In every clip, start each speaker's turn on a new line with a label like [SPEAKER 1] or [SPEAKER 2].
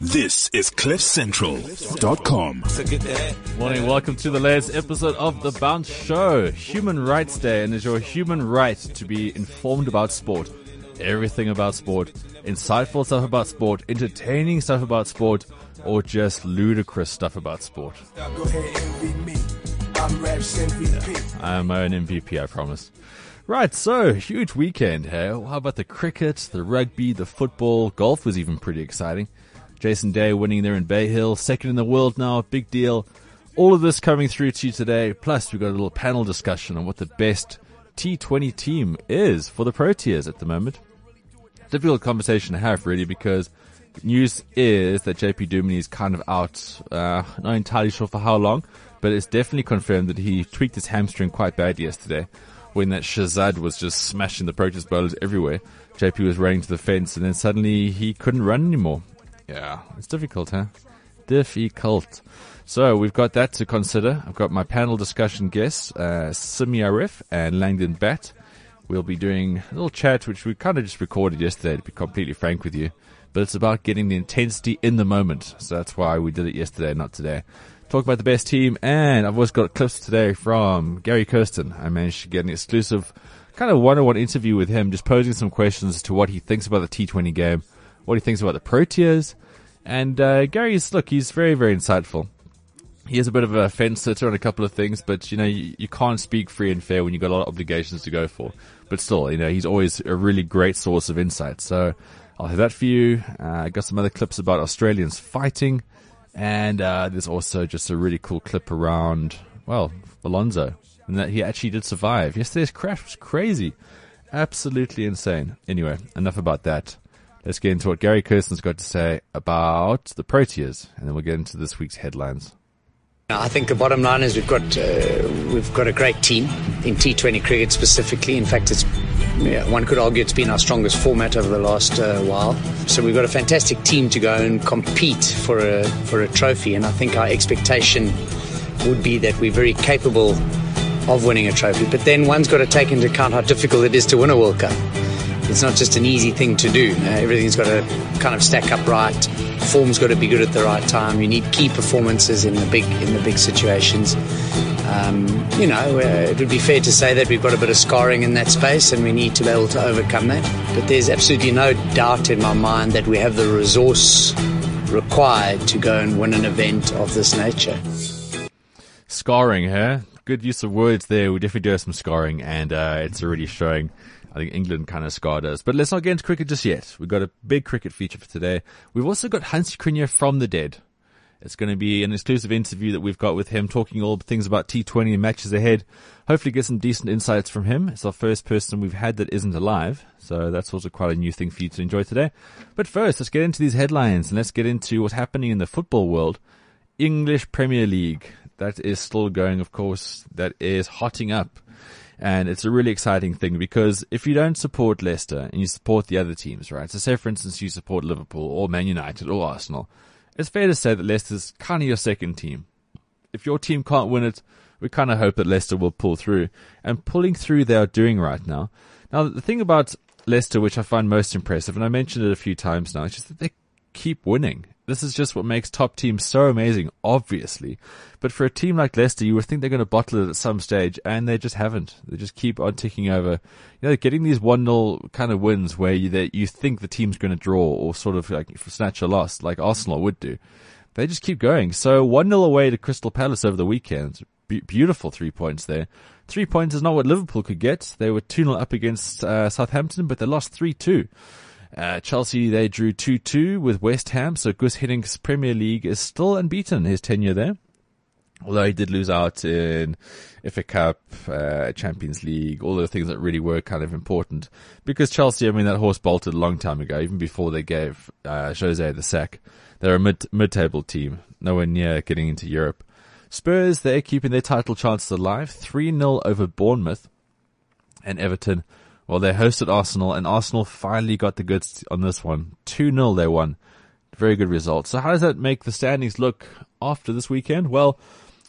[SPEAKER 1] This is CliffCentral.com.
[SPEAKER 2] Morning, welcome to the latest episode of The Bounce Show, Human Rights Day, and it's your human right to be informed about sport. Everything about sport, insightful stuff about sport, entertaining stuff about sport, or just ludicrous stuff about sport. I am my own MVP, I promise. Right, so huge weekend. Hey, how about the cricket, the rugby, the football? Golf was even pretty exciting. Jason Day winning there in Bay Hill, second in the world now, big deal. All of this coming through to you today. Plus, we've got a little panel discussion on what the best T20 team is for the Proteas at the moment. Difficult conversation to have, really, because news is that JP Duminy is kind of out. Uh, not entirely sure for how long, but it's definitely confirmed that he tweaked his hamstring quite bad yesterday when that Shahzad was just smashing the Proteas bowlers everywhere. JP was running to the fence, and then suddenly he couldn't run anymore. Yeah, it's difficult, huh? Difficult. So we've got that to consider. I've got my panel discussion guests, uh, Simi Arif and Langdon Bat. We'll be doing a little chat, which we kind of just recorded yesterday, to be completely frank with you. But it's about getting the intensity in the moment. So that's why we did it yesterday, not today. Talk about the best team, and I've also got clips today from Gary Kirsten. I managed to get an exclusive kind of one-on-one interview with him, just posing some questions to what he thinks about the T20 game, what he thinks about the Proteas. And uh, Gary's look, he's very, very insightful. He is a bit of a fence sitter on a couple of things, but you know you, you can't speak free and fair when you've got a lot of obligations to go for. But still, you know he's always a really great source of insight. So I'll have that for you. Uh, I got some other clips about Australians fighting, and uh, there's also just a really cool clip around well Alonso and that he actually did survive. Yesterday's crash was crazy, absolutely insane. Anyway, enough about that. Let's get into what Gary Kirsten's got to say about the Proteas, and then we'll get into this week's headlines.
[SPEAKER 3] I think the bottom line is we've got uh, we've got a great team in T20 cricket specifically. In fact, it's yeah, one could argue it's been our strongest format over the last uh, while. So we've got a fantastic team to go and compete for a for a trophy, and I think our expectation would be that we're very capable of winning a trophy. But then one's got to take into account how difficult it is to win a World Cup it's not just an easy thing to do. Uh, everything's got to kind of stack up right. Form's got to be good at the right time. You need key performances in the big in the big situations. Um, you know, uh, it would be fair to say that we've got a bit of scarring in that space, and we need to be able to overcome that. But there's absolutely no doubt in my mind that we have the resource required to go and win an event of this nature.
[SPEAKER 2] Scarring, huh? Good use of words there. We definitely do have some scarring, and uh, it's already showing. I think England kind of scarred us. But let's not get into cricket just yet. We've got a big cricket feature for today. We've also got Hansie Cronje from the dead. It's going to be an exclusive interview that we've got with him, talking all things about T20 and matches ahead. Hopefully get some decent insights from him. It's our first person we've had that isn't alive. So that's also quite a new thing for you to enjoy today. But first, let's get into these headlines and let's get into what's happening in the football world. English Premier League. That is still going, of course. That is hotting up. And it's a really exciting thing because if you don't support Leicester and you support the other teams, right? So say for instance you support Liverpool or Man United or Arsenal, it's fair to say that Leicester's kind of your second team. If your team can't win it, we kind of hope that Leicester will pull through. And pulling through they are doing right now. Now the thing about Leicester, which I find most impressive, and I mentioned it a few times now, is just that they keep winning. This is just what makes top teams so amazing, obviously. But for a team like Leicester, you would think they're going to bottle it at some stage, and they just haven't. They just keep on ticking over. You know, getting these 1-0 kind of wins where you, that you think the team's going to draw or sort of like snatch a loss, like Arsenal would do. They just keep going. So 1-0 away to Crystal Palace over the weekend. Be- beautiful three points there. Three points is not what Liverpool could get. They were 2-0 up against uh, Southampton, but they lost 3-2. Uh, Chelsea, they drew 2-2 with West Ham, so Guus Hiddink's Premier League is still unbeaten, his tenure there. Although he did lose out in FA Cup, uh, Champions League, all the things that really were kind of important. Because Chelsea, I mean, that horse bolted a long time ago, even before they gave, uh, Jose the sack. They're a mid, mid-table team, nowhere near getting into Europe. Spurs, they're keeping their title chances alive, 3-0 over Bournemouth and Everton well, they hosted Arsenal, and Arsenal finally got the goods on this one. 2-0 they won. Very good result. So how does that make the standings look after this weekend? Well,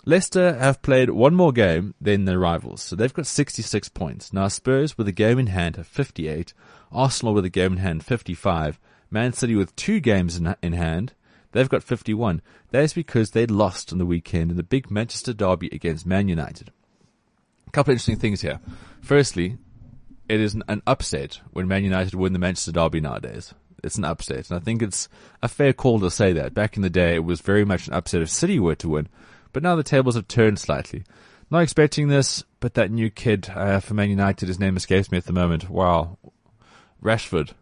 [SPEAKER 2] Leicester have played one more game than their rivals, so they've got 66 points. Now Spurs with a game in hand have 58, Arsenal with a game in hand 55, Man City with two games in, in hand, They've got 51. That is because they lost on the weekend in the big Manchester derby against Man United. A couple of interesting things here. Firstly, it is an upset when Man United win the Manchester derby nowadays. It's an upset, and I think it's a fair call to say that. Back in the day, it was very much an upset if City were to win, but now the tables have turned slightly. Not expecting this, but that new kid uh, for Man United, his name escapes me at the moment. Wow, Rashford,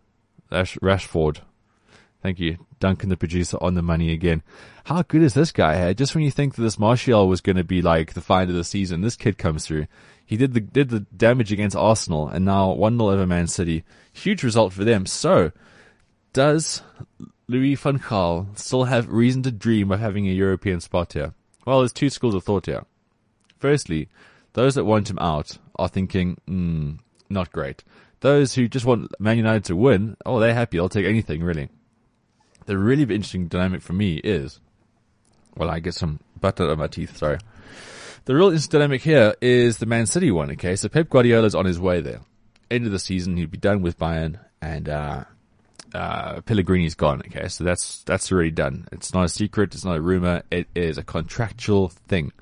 [SPEAKER 2] Rash, Rashford. Thank you, Duncan, the producer, on the money again. How good is this guy? Just when you think that this Martial was going to be like the find of the season, this kid comes through. He did the did the damage against Arsenal, and now one 0 over Man City. Huge result for them. So, does Louis van Gaal still have reason to dream of having a European spot here? Well, there's two schools of thought here. Firstly, those that want him out are thinking, mm, not great. Those who just want Man United to win, oh, they're happy. They'll take anything, really. The really interesting dynamic for me is, well, I get some butter on my teeth, sorry. The real dynamic here is the Man City one, okay? So Pep Guardiola's on his way there. End of the season, he'd be done with Bayern, and, uh, uh, Pellegrini's gone, okay? So that's, that's already done. It's not a secret, it's not a rumor, it is a contractual thing.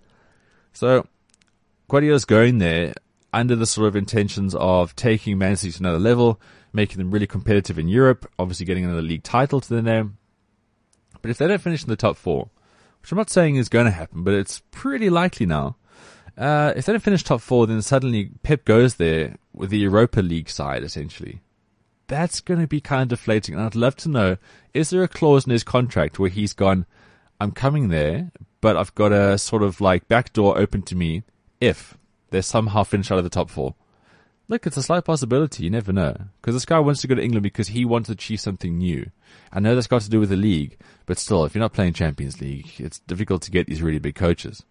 [SPEAKER 2] So, Guardiola's going there under the sort of intentions of taking Man City to another level, making them really competitive in Europe, obviously getting another league title to their name. But if they don't finish in the top four, which I'm not saying is going to happen, but it's pretty likely now. Uh, if they don't finish top four, then suddenly Pep goes there with the Europa League side, essentially. That's going to be kind of deflating. And I'd love to know, is there a clause in his contract where he's gone, I'm coming there, but I've got a sort of like back door open to me if they somehow finish out of the top four. Look, it's a slight possibility. You never know. Because this guy wants to go to England because he wants to achieve something new. I know that's got to do with the league, but still, if you're not playing Champions League, it's difficult to get these really big coaches.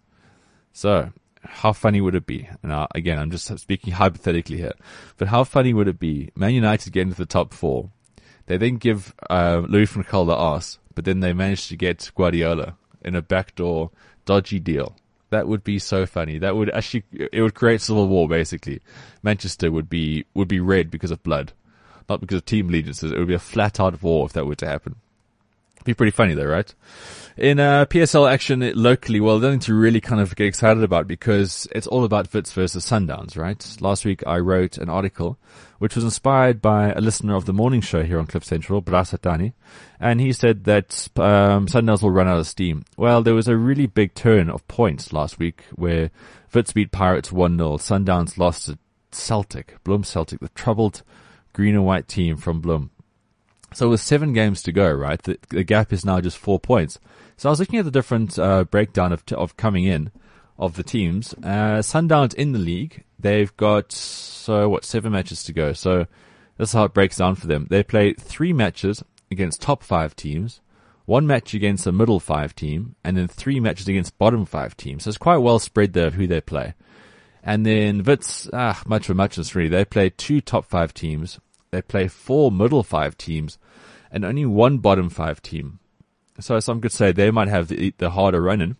[SPEAKER 2] So, how funny would it be? Now, again, I'm just speaking hypothetically here, but how funny would it be? Man United get into the top four. They then give uh, Louis van Gaal the ass, but then they manage to get Guardiola in a backdoor dodgy deal. That would be so funny. That would actually, it would create civil war basically. Manchester would be, would be red because of blood. Not because of team allegiances. It would be a flat out war if that were to happen. Be pretty funny though, right? In uh, PSL action locally, well, nothing to really kind of get excited about because it's all about Wits versus Sundowns, right? Last week I wrote an article which was inspired by a listener of the morning show here on Cliff Central, Brasatani, and he said that um, Sundowns will run out of steam. Well, there was a really big turn of points last week where Wits beat Pirates 1-0. Sundowns lost to Celtic, Bloem Celtic, the troubled green and white team from Bloem. So with seven games to go, right, the, the gap is now just four points. So I was looking at the different uh, breakdown of of coming in of the teams. Uh, Sundowns in the league, they've got so what seven matches to go. So this is how it breaks down for them. They play three matches against top five teams, one match against a middle five team, and then three matches against bottom five teams. So it's quite well spread there of who they play. And then Wits, ah, much for muchness really. They play two top five teams. They play four middle five teams and only one bottom five team. So some could say they might have the, the harder running.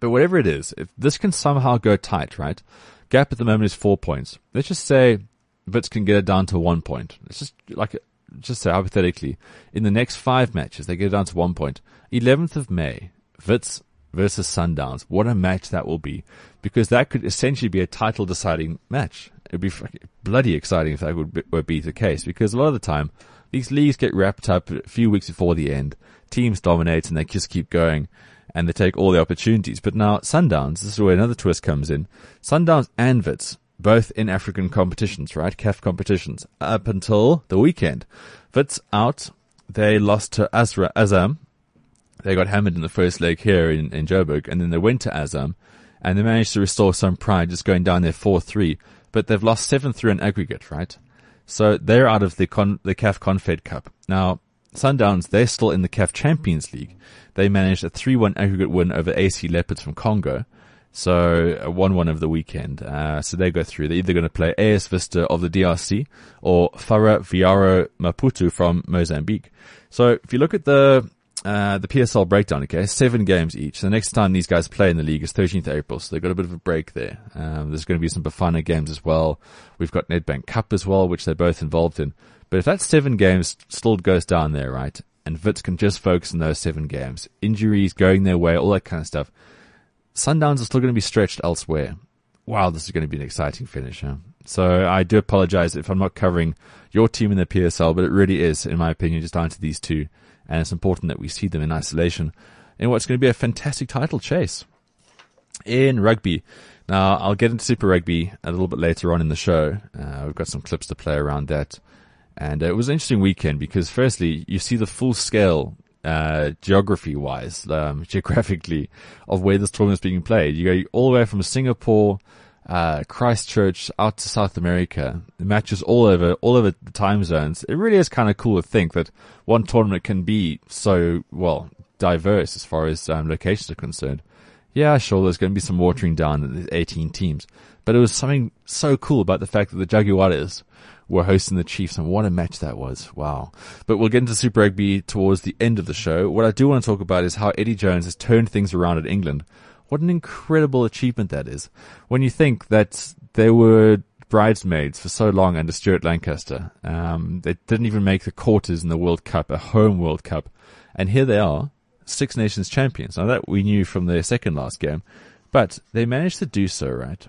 [SPEAKER 2] But whatever it is, if this can somehow go tight, right? Gap at the moment is four points. Let's just say Wits can get it down to one point. Let's just like just say hypothetically, in the next five matches they get it down to one point. 11th of May, Wits versus Sundowns. What a match that will be, because that could essentially be a title deciding match. It'd be bloody exciting if that would be, would be the case, because a lot of the time these leagues get wrapped up a few weeks before the end. Teams dominate and they just keep going and they take all the opportunities. But now Sundowns, this is where another twist comes in. Sundowns and Wits, both in African competitions, right? CAF competitions up until the weekend. Wits out. They lost to Azra, Azam. They got hammered in the first leg here in, in Joburg and then they went to Azam and they managed to restore some pride just going down there 4-3. But they've lost seven through an aggregate, right? So they're out of the con, the CAF Confed Cup. Now, Sundowns, they're still in the CAF Champions League. They managed a 3-1 aggregate win over AC Leopards from Congo. So a 1-1 over the weekend. Uh, so they go through. They're either going to play AS Vita of the DRC or Ferroviário Maputo from Mozambique. So if you look at the uh, the PSL breakdown, okay, seven games each. The next time these guys play in the league is 13th April, so they've got a bit of a break there. Um, there's going to be some Bafana games as well. We've got Nedbank Cup as well, which they're both involved in. But if that seven games still goes down there, right, and Wits can just focus on those seven games. Injuries going their way, all that kind of stuff. Sundowns are still going to be stretched elsewhere. Wow, this is going to be an exciting finish. Huh? So I do apologize if I'm not covering your team in the PSL, but it really is, in my opinion, just down to these two. And it's important that we see them in isolation in what's going to be a fantastic title chase. In rugby, now I'll get into Super Rugby a little bit later on in the show. Uh, we've got some clips to play around that. And it was an interesting weekend because firstly, you see the full scale uh, geography wise, um, geographically, of where this tournament is being played. You go all the way from Singapore, uh, Christchurch out to South America. Matches all over, all over the time zones. It really is kind of cool to think that one tournament can be so, well, diverse as far as um, locations are concerned. Yeah, sure, there's going to be some watering down in the 18 teams, but it was something so cool about the fact that the Jaguares were hosting the Chiefs, and what a match that was. Wow. But we'll get into Super Rugby towards the end of the show. What I do want to talk about is how Eddie Jones has turned things around at England. What an incredible achievement that is. When you think that they were bridesmaids for so long under Stuart Lancaster, um, they didn't even make the quarters in the World Cup, a home World Cup. And here they are, Six Nations champions. Now that we knew from their second last game, but they managed to do so, right?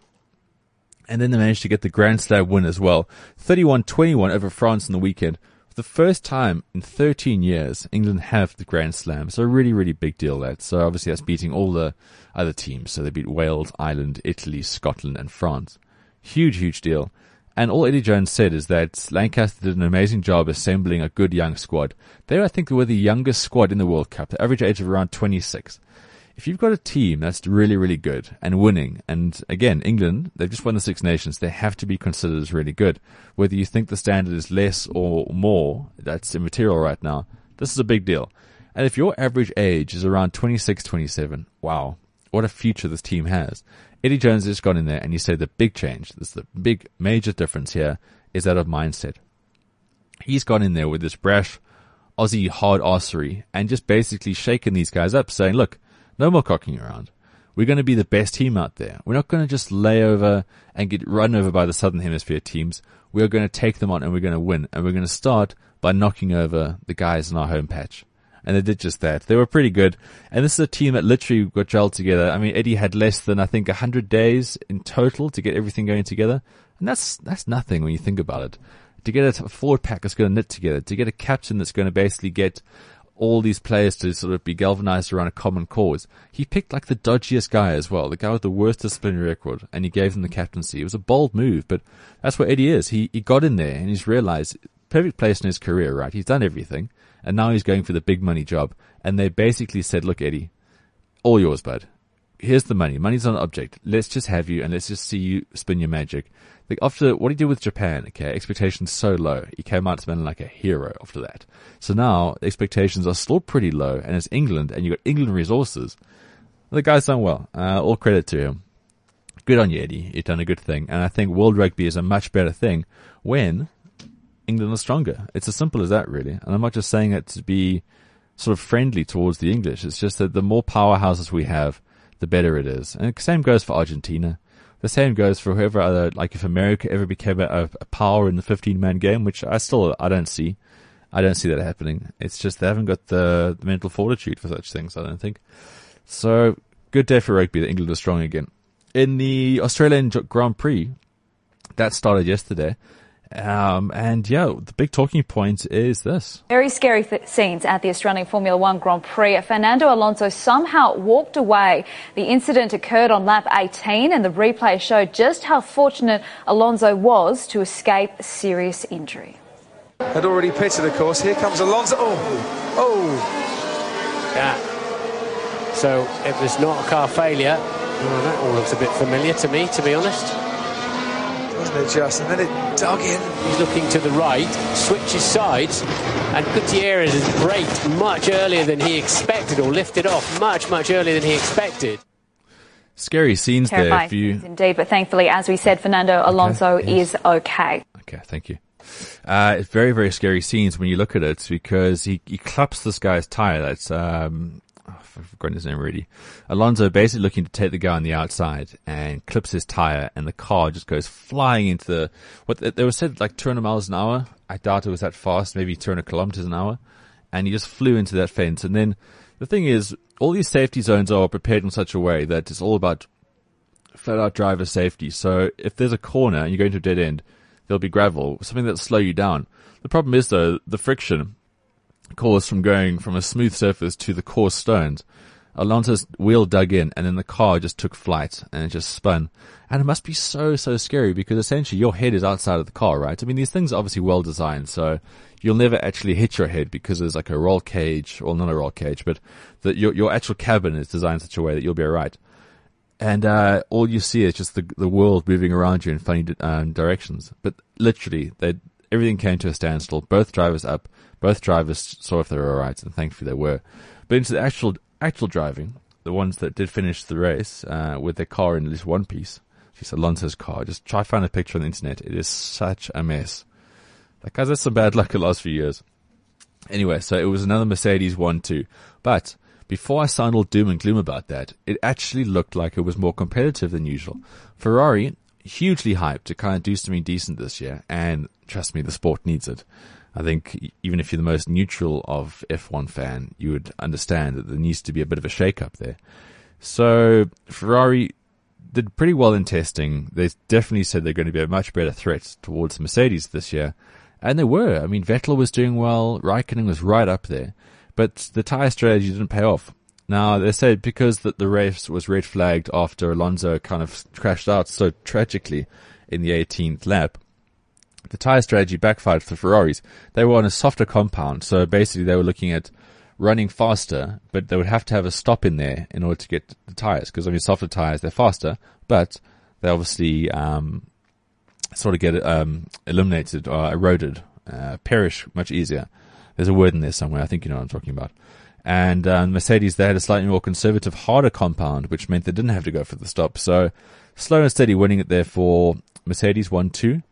[SPEAKER 2] And then they managed to get the Grand Slam win as well. 31-21 over France in the weekend. For the first time in 13 years, England have the Grand Slam. So a really, really big deal that. So obviously that's beating all the other teams. So they beat Wales, Ireland, Italy, Scotland and France. Huge, huge deal. And all Eddie Jones said is that Lancaster did an amazing job assembling a good young squad. They, I think, were the youngest squad in the World Cup, the average age of around 26 if you've got a team that's really, really good and winning, and again, England, they've just won the Six Nations, they have to be considered as really good. Whether you think the standard is less or more, that's immaterial right now. This is a big deal. And if your average age is around 26, 27, wow, what a future this team has. Eddie Jones has gone in there and you said the big change, this the big major difference here is that of mindset. He's gone in there with this brash Aussie hard arsery and just basically shaken these guys up saying, look, no more cocking around. We're going to be the best team out there. We're not going to just lay over and get run over by the Southern Hemisphere teams. We are going to take them on and we're going to win. And we're going to start by knocking over the guys in our home patch. And they did just that. They were pretty good. And this is a team that literally got gelled together. I mean, Eddie had less than, I think, 100 days in total to get everything going together. And that's, that's nothing when you think about it. To get a forward pack that's going to knit together, to get a captain that's going to basically get all these players to sort of be galvanized around a common cause. He picked like the dodgiest guy as well, the guy with the worst disciplinary record, and he gave him the captaincy. It was a bold move, but that's what Eddie is. He, he got in there and he's realized perfect place in his career, right? He's done everything and now he's going for the big money job. And they basically said, look, Eddie, all yours, bud. Here's the money. Money's not an object. Let's just have you and let's just see you spin your magic. Like after what he did with Japan, okay, expectations so low. He came out smelling like a hero after that. So now expectations are still pretty low, and it's England, and you've got England resources. The guy's done well. Uh, all credit to him. Good on you, Eddie. You've done a good thing. And I think world rugby is a much better thing when England is stronger. It's as simple as that, really. And I'm not just saying it to be sort of friendly towards the English. It's just that the more powerhouses we have, the better it is. And same goes for Argentina. The same goes for whoever other, like if America ever became a, a power in the 15 man game, which I still, I don't see. I don't see that happening. It's just they haven't got the, the mental fortitude for such things, I don't think. So, good day for rugby that England is strong again. In the Australian Grand Prix, that started yesterday. Um, and yeah, the big talking point is this.
[SPEAKER 4] Very scary th- scenes at the Australian Formula One Grand Prix. Fernando Alonso somehow walked away. The incident occurred on lap 18 and the replay showed just how fortunate Alonso was to escape serious injury.
[SPEAKER 5] Had already pitted, of course. Here comes Alonso. Oh, oh.
[SPEAKER 6] Yeah. So it was not a car failure. Oh, that all looks a bit familiar to me, to be honest
[SPEAKER 5] doesn't it just? And then it dug in.
[SPEAKER 6] He's looking to the right, switches sides, and Gutierrez has braked much earlier than he expected, or lifted off much, much earlier than he expected.
[SPEAKER 2] Scary scenes
[SPEAKER 4] Terrifying
[SPEAKER 2] there.
[SPEAKER 4] you... indeed, but thankfully, as we said, Fernando Alonso okay, yes. is okay.
[SPEAKER 2] Okay, thank you. Uh, it's very, very scary scenes when you look at it because he, he claps this guy's tire. That's um, I've forgotten his name already. Alonso basically looking to take the guy on the outside and clips his tire and the car just goes flying into the, what they were said like 200 miles an hour. I doubt it was that fast, maybe 200 kilometers an hour. and he just flew into that fence. And then the thing is, all these safety zones are prepared in such a way that it's all about flat out driver safety. So if there's a corner and you're going into a dead end, there'll be gravel, something that'll slow you down. The problem is though, the friction caused from going from a smooth surface to the coarse stones. Alonso's wheel dug in and then the car just took flight and it just spun. And it must be so, so scary because essentially your head is outside of the car, right? I mean, these things are obviously well designed, so you'll never actually hit your head because there's like a roll cage, or not a roll cage, but your, your actual cabin is designed such a way that you'll be alright. And, uh, all you see is just the, the world moving around you in funny, um, directions. But literally, they, everything came to a standstill. Both drivers up, both drivers saw if they were alright, and thankfully they were. But into the actual, actual driving, the ones that did finish the race, uh, with their car in at least one piece, it's Alonso's car. Just try find a picture on the internet. It is such a mess. That guy's had some bad luck the last few years. Anyway, so it was another Mercedes 1-2. But before I sound all doom and gloom about that, it actually looked like it was more competitive than usual. Ferrari, hugely hyped to kind of do something decent this year, and trust me, the sport needs it. I think even if you're the most neutral of F1 fan, you would understand that there needs to be a bit of a shake-up there. So Ferrari did pretty well in testing. They definitely said they're going to be a much better threat towards Mercedes this year. And they were. I mean, Vettel was doing well. Raikkonen was right up there. But the tyre strategy didn't pay off. Now, they said because that the race was red flagged after Alonso kind of crashed out so tragically in the 18th lap, the tyre strategy backfired for Ferraris. They were on a softer compound, so basically they were looking at running faster, but they would have to have a stop in there in order to get the tyres, because I mean, softer tyres they're faster, but they obviously um, sort of get um, eliminated or eroded, uh, perish much easier. There's a word in there somewhere. I think you know what I'm talking about. And uh, Mercedes, they had a slightly more conservative, harder compound, which meant they didn't have to go for the stop. So slow and steady winning it there for Mercedes 1-2.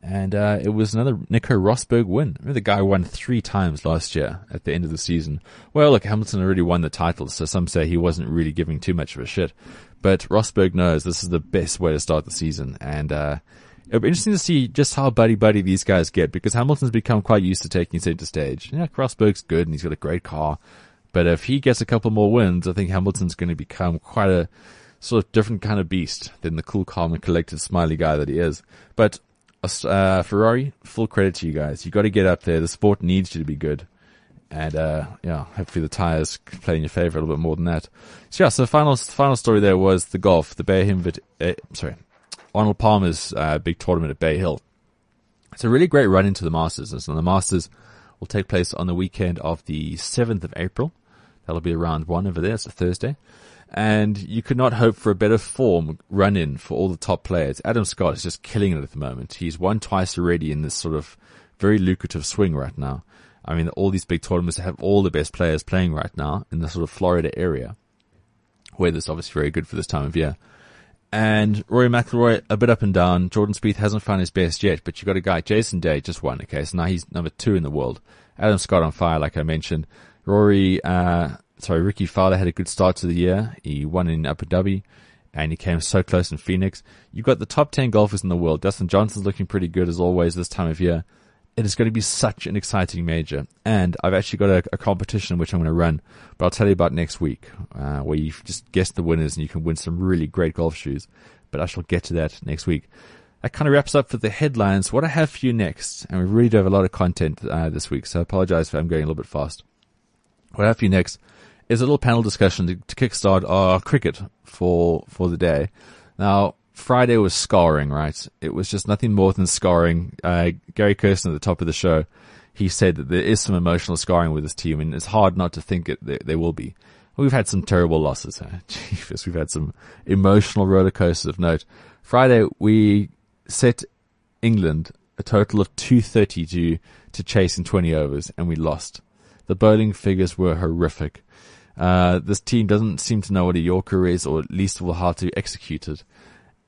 [SPEAKER 2] And uh, it was another Nico Rosberg win. Remember the guy won three times last year at the end of the season. Well, look, Hamilton already won the title, so some say he wasn't really giving too much of a shit. But Rosberg knows this is the best way to start the season, and uh, it'll be interesting to see just how buddy buddy these guys get because Hamilton's become quite used to taking center stage. Yeah, Rosberg's good and he's got a great car, but if he gets a couple more wins, I think Hamilton's going to become quite a sort of different kind of beast than the cool, calm, and collected, smiley guy that he is. But uh, Ferrari, full credit to you guys. You got to get up there. The sport needs you to be good. And, uh, yeah, hopefully the tires play in your favor a little bit more than that. So yeah, so the final, final story there was the golf, the Bay Hinvid, uh, sorry, Arnold Palmer's, uh, big tournament at Bay Hill. It's a really great run into the Masters. And the Masters will take place on the weekend of the 7th of April. That'll be around one over there. It's a Thursday and you could not hope for a better form run in for all the top players. Adam Scott is just killing it at the moment. He's won twice already in this sort of very lucrative swing right now. I mean, all these big tournaments have all the best players playing right now in the sort of Florida area. where Weather's obviously very good for this time of year. And Rory McIlroy, a bit up and down. Jordan Spieth hasn't found his best yet, but you got a guy, Jason Day, just won, okay? So now he's number two in the world. Adam Scott on fire, like I mentioned. Rory, uh, sorry, Rickie Fowler had a good start to the year. He won in Abu Dhabi and he came so close in Phoenix. You've got the top 10 golfers in the world. Dustin Johnson's looking pretty good as always this time of year. It is going to be such an exciting major. And I've actually got a, a competition which I'm going to run, but I'll tell you about next week, uh, where you just guess the winners and you can win some really great golf shoes. But I shall get to that next week. That kind of wraps up for the headlines. What I have for you next, and we really do have a lot of content uh, this week, so I apologize if I'm going a little bit fast. What I have for you next is a little panel discussion to, to kickstart our cricket for for the day. Now, Friday was scarring, right? It was just nothing more than scarring. Uh, Gary Kirsten at the top of the show, he said that there is some emotional scarring with this team, and it's hard not to think it there, there will be. We've had some terrible losses. Huh? Jesus, we've had some emotional roller coasters of note. Friday, we set England a total of 230 to, to chase in 20 overs, and we lost. The bowling figures were horrific. Uh, this team doesn't seem to know what a Yorker is, or at least will how to execute it.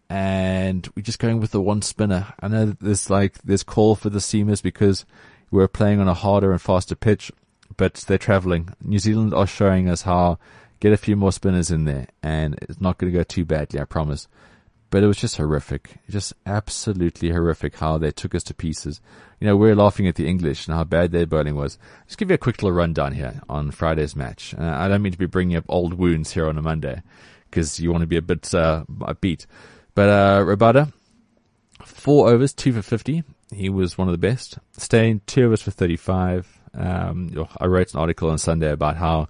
[SPEAKER 2] And we're just going with the one spinner. I know there's like, there's call for the seamers because we're playing on a harder and faster pitch, but they're traveling. New Zealand are showing us how get a few more spinners in there and it's not going to go too badly, I promise. But it was just horrific. Just absolutely horrific how they took us to pieces. You know, we are laughing at the English and how bad their bowling was. Just give you a quick little rundown here on Friday's match. Uh, I don't mean to be bringing up old wounds here on a Monday because you want to be a bit uh, upbeat. But uh, Rabada, four overs, two for 50. He was one of the best. Steyn two overs for 35. Um, I wrote an article on Sunday about how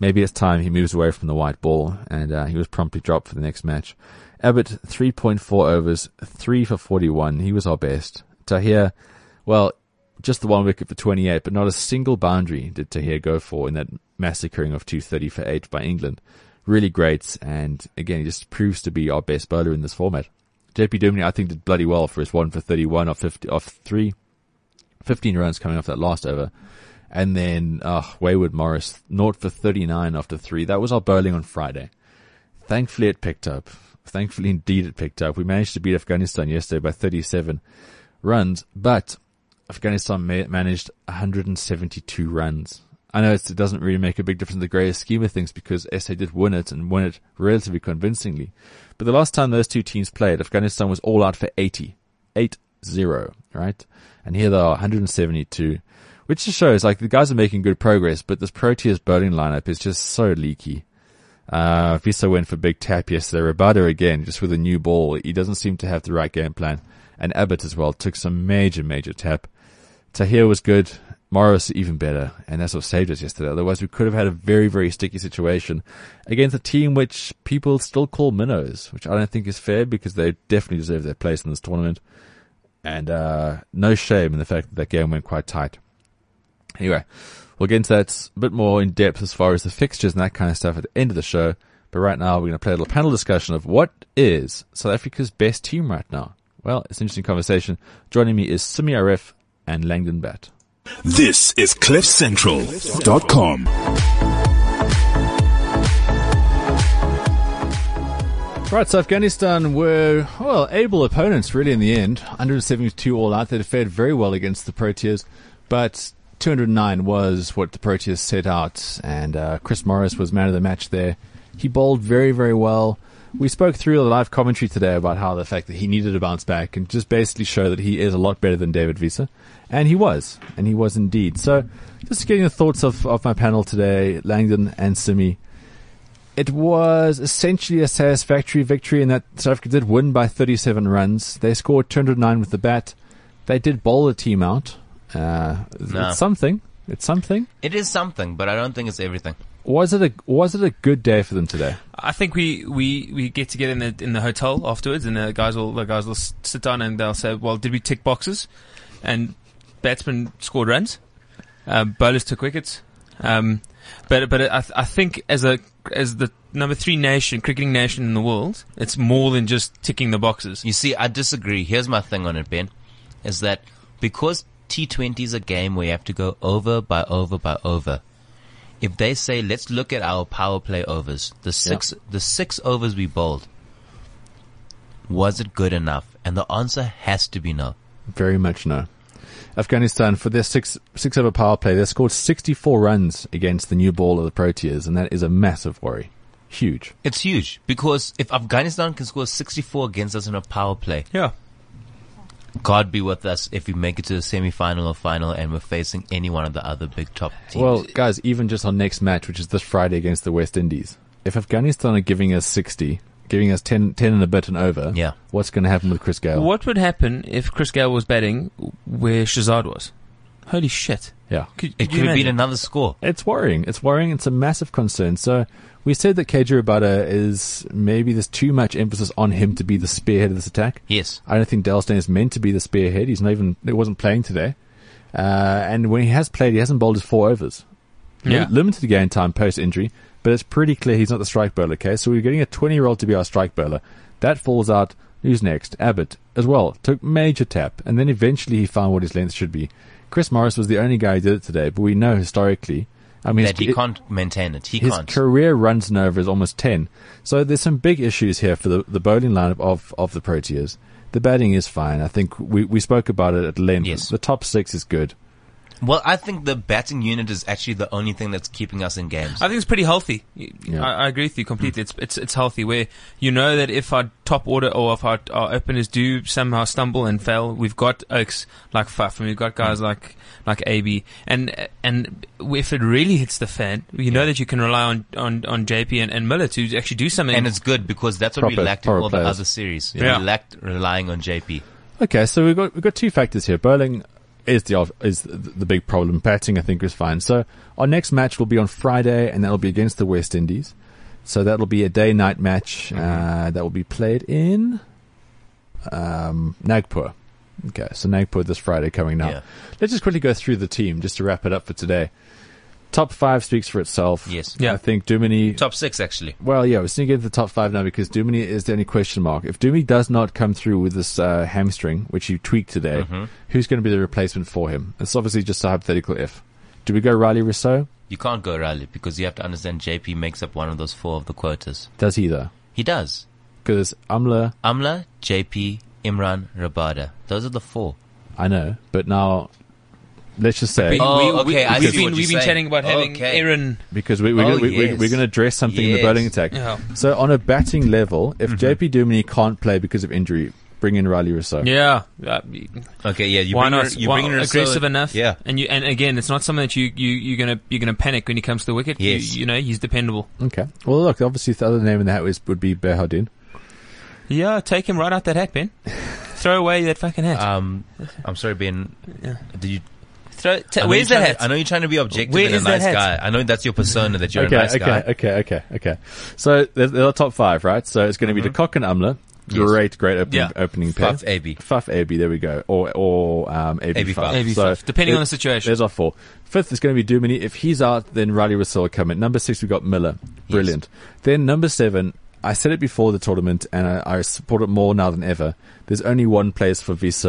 [SPEAKER 2] maybe it's time he moves away from the white ball, and uh, he was promptly dropped for the next match. Abbott, 3.4 overs, 3 for 41. He was our best. Tahir, well, just the one wicket for 28, but not a single boundary did Tahir go for in that massacring of 230 for 8 by England. Really great, and again, he just proves to be our best bowler in this format. JP Duminy, I think, did bloody well for his 1 for 31 off 50, off 3. 15 runs coming off that last over. And then, uh, Wayward Morris, 0 for 39 after 3. That was our bowling on Friday. Thankfully it picked up. Thankfully indeed it picked up. We managed to beat Afghanistan yesterday by 37 runs, but Afghanistan ma- managed 172 runs. I know it doesn't really make a big difference in the greater scheme of things because SA did win it and win it relatively convincingly. But the last time those two teams played, Afghanistan was all out for 80. 8-0, right? And here they are, 172. Which just shows like the guys are making good progress, but this Proteas bowling lineup is just so leaky. Uh, Wiese went for big tap yesterday. Rabada again, just with a new ball. He doesn't seem to have the right game plan. And Abbott as well took some major, major tap. Tahir was good. Morris even better. And that's what saved us yesterday. Otherwise we could have had a very, very sticky situation against a team which people still call minnows, which I don't think is fair because they definitely deserve their place in this tournament. And, uh, no shame in the fact that that game went quite tight. Anyway, we'll get into that a bit more in depth as far as the fixtures and that kind of stuff at the end of the show. But right now, we're going to play a little panel discussion of what is South Africa's best team right now. Well, it's an interesting conversation. Joining me is Simi Aref and Langdon Bat.
[SPEAKER 1] This is CliffCentral.com.
[SPEAKER 2] Right, so Afghanistan were, well, able opponents really in the end. 172 all out. They fared very well against the Proteas, but 209 was what the Proteas set out, and uh, Chris Morris was man of the match there. He bowled very, very well. We spoke through the live commentary today about how the fact that he needed to bounce back and just basically show that he is a lot better than David Wiese. And he was. And he was indeed. So, just getting the thoughts of, of my panel today, Langdon and Simi. It was essentially a satisfactory victory in that South Africa did win by 37 runs. They scored 209 with the bat. They did bowl the team out. Uh,
[SPEAKER 7] No.
[SPEAKER 2] It's something. It's something.
[SPEAKER 7] It is something, but I don't think it's everything.
[SPEAKER 2] Was it a was it a good day for them today?
[SPEAKER 8] I think we, we, we get together in the in the hotel afterwards, and the guys will the guys will sit down and they'll say, "Well, did we tick boxes?" And batsmen scored runs, um, bowlers took wickets. Um, but but I, th- I think as a as the number three nation, cricketing nation in the world, it's more than just ticking the boxes.
[SPEAKER 7] You see, I disagree. Here's my thing on it, Ben, is that because T20 is a game where you have to go over by over by over. If they say, let's look at our power play overs, the six, the six overs we bowled, was it good enough? And the answer has to be no.
[SPEAKER 2] Very much no. Afghanistan for their six six over power play, they scored 64 runs against the new ball of the Proteas, and that is a massive worry. Huge.
[SPEAKER 7] It's huge because if Afghanistan can score 64 against us in a power play,
[SPEAKER 8] Yeah.
[SPEAKER 7] God be with us if we make it to the semi-final or final and we're facing any one of the other big top teams.
[SPEAKER 2] Well, guys, even just our next match, which is this Friday against the West Indies, if Afghanistan are giving us 60, giving us 10, 10 and a bit and over,
[SPEAKER 7] Yeah.
[SPEAKER 2] what's going to happen with Chris Gayle?
[SPEAKER 8] What would happen if Chris Gayle was batting where Shahzad was? Holy shit!
[SPEAKER 2] Yeah.
[SPEAKER 8] Could,
[SPEAKER 7] it
[SPEAKER 8] could you
[SPEAKER 7] could have been another score.
[SPEAKER 2] It's worrying. It's worrying. It's a massive concern. So we said that KJ Rabada is maybe there's too much emphasis on him to be the spearhead of this attack.
[SPEAKER 7] Yes.
[SPEAKER 2] I don't think Dale Steyn is meant to be the spearhead. He's not even, he wasn't playing today. Uh, and when he has played, he hasn't bowled his four overs.
[SPEAKER 8] Yeah.
[SPEAKER 2] Limited game time post injury, but it's pretty clear he's not the strike bowler, okay? So we're getting a 20 year old to be our strike bowler. That falls out. Who's next? Abbott as well. Took major tap. And then eventually he found what his length should be. Chris Morris was the only guy who did it today, but we know historically, I mean,
[SPEAKER 7] that he can't maintain it. He
[SPEAKER 2] his
[SPEAKER 7] can't.
[SPEAKER 2] career runs over is almost 10. So there's some big issues here for the, the bowling lineup of, of the Proteas. The batting is fine. I think we, we spoke about it at length.
[SPEAKER 7] Yes.
[SPEAKER 2] The top six is good.
[SPEAKER 7] Well, I think the batting unit is actually the only thing that's keeping us in games.
[SPEAKER 8] I think it's pretty healthy.
[SPEAKER 2] Yeah.
[SPEAKER 8] I, I agree with you completely. Mm. It's it's it's healthy where you know that if our top order or if our, our openers do somehow stumble and fail, we've got oaks like Faf and we've got guys mm. like like AB and and if it really hits the fan, you know that you can rely on on, on JP and, and Miller to actually do something.
[SPEAKER 7] and it's good because that's what we lacked in
[SPEAKER 2] proper
[SPEAKER 7] all the other series.
[SPEAKER 8] Yeah.
[SPEAKER 7] We lacked relying on JP.
[SPEAKER 2] Okay, so we've got we've got two factors here. Bowling is the is the, big problem. Batting, I think, is fine. So our next match will be on Friday, and that'll be against the West Indies. So that'll be a day night match uh, that will be played in um, Nagpur. Okay, so Nagpur this Friday coming up.
[SPEAKER 7] Yeah.
[SPEAKER 2] Let's just quickly go through the team just to wrap it up for today. Top five speaks for itself.
[SPEAKER 7] Yes.
[SPEAKER 8] Yeah.
[SPEAKER 2] I think Duminy
[SPEAKER 7] Top six, actually.
[SPEAKER 2] well, yeah, we're seeing get to the top five now because Duminy is the only question mark. If Dumi does not come through with this uh, hamstring, which he tweaked today,
[SPEAKER 7] Mm-hmm.
[SPEAKER 2] who's going to be the replacement for him? It's obviously just a hypothetical if. Do we go Rilee Rossouw?
[SPEAKER 7] You can't go Rilee because you have to understand JP makes up one of those four of the quotas.
[SPEAKER 2] Does he though?
[SPEAKER 7] He does.
[SPEAKER 2] Because Amla,
[SPEAKER 7] Amla, JP, Imran, Rabada. Those are the four.
[SPEAKER 2] I know, but now let's just say
[SPEAKER 8] We-
[SPEAKER 7] Oh,
[SPEAKER 8] we-
[SPEAKER 7] okay, I
[SPEAKER 8] we've
[SPEAKER 7] see
[SPEAKER 8] been
[SPEAKER 7] what
[SPEAKER 8] we've been chatting about having
[SPEAKER 7] Okay.
[SPEAKER 8] Aaron.
[SPEAKER 2] because we, we're,
[SPEAKER 7] Oh,
[SPEAKER 2] gonna, we, we,
[SPEAKER 7] yes.
[SPEAKER 2] we're going to address something in the
[SPEAKER 7] Yes.
[SPEAKER 2] bowling attack.
[SPEAKER 8] Yeah.
[SPEAKER 2] So on a batting level, if
[SPEAKER 7] Mm-hmm.
[SPEAKER 2] JP Duminy can't play because of injury, bring in Rilee Rossouw.
[SPEAKER 8] Yeah.
[SPEAKER 7] Okay, yeah. You
[SPEAKER 8] why
[SPEAKER 7] bring
[SPEAKER 8] not?
[SPEAKER 7] her- you
[SPEAKER 8] Why-
[SPEAKER 7] bring her
[SPEAKER 8] aggressive enough.
[SPEAKER 7] Yeah.
[SPEAKER 8] And you and again, it's not something that you you you're gonna you're gonna panic when he comes to the wicket.
[SPEAKER 7] Yes.
[SPEAKER 8] You, you know, he's dependable.
[SPEAKER 2] Okay. Well, look, obviously the other name in the hat was, would be Behardien.
[SPEAKER 8] Yeah, take him right out that hat, Ben. Throw away that fucking hat.
[SPEAKER 7] Um, I'm sorry, Ben.
[SPEAKER 8] Yeah.
[SPEAKER 7] Did you?
[SPEAKER 8] Throw. T-
[SPEAKER 7] I know
[SPEAKER 8] where's
[SPEAKER 7] you're
[SPEAKER 8] the hat?
[SPEAKER 7] to- I know you're trying to be objective
[SPEAKER 8] Where
[SPEAKER 7] and a
[SPEAKER 8] is that
[SPEAKER 7] nice guy. I know that's your persona that you're
[SPEAKER 2] okay,
[SPEAKER 7] a nice
[SPEAKER 2] okay,
[SPEAKER 7] guy.
[SPEAKER 2] okay, okay, okay. So there's, there's a top five, right? So it's going to be de Kock and Amla.
[SPEAKER 7] Yes.
[SPEAKER 2] Great, great opening,
[SPEAKER 8] Yeah.
[SPEAKER 2] opening pair.
[SPEAKER 7] Faf AB.
[SPEAKER 2] Faf AB, there we go. Or, or, um, AB,
[SPEAKER 7] AB
[SPEAKER 2] Faf.
[SPEAKER 7] Faf.
[SPEAKER 8] AB
[SPEAKER 2] So
[SPEAKER 8] Faf, depending on the situation.
[SPEAKER 2] There's our four. Fifth is going to be Duminy. If he's out, then Rilee Rossouw will come in. Number six, we've got Miller. Brilliant. Then number seven, I said it before the tournament and I, I support it more now than ever. There's only one place for Wiese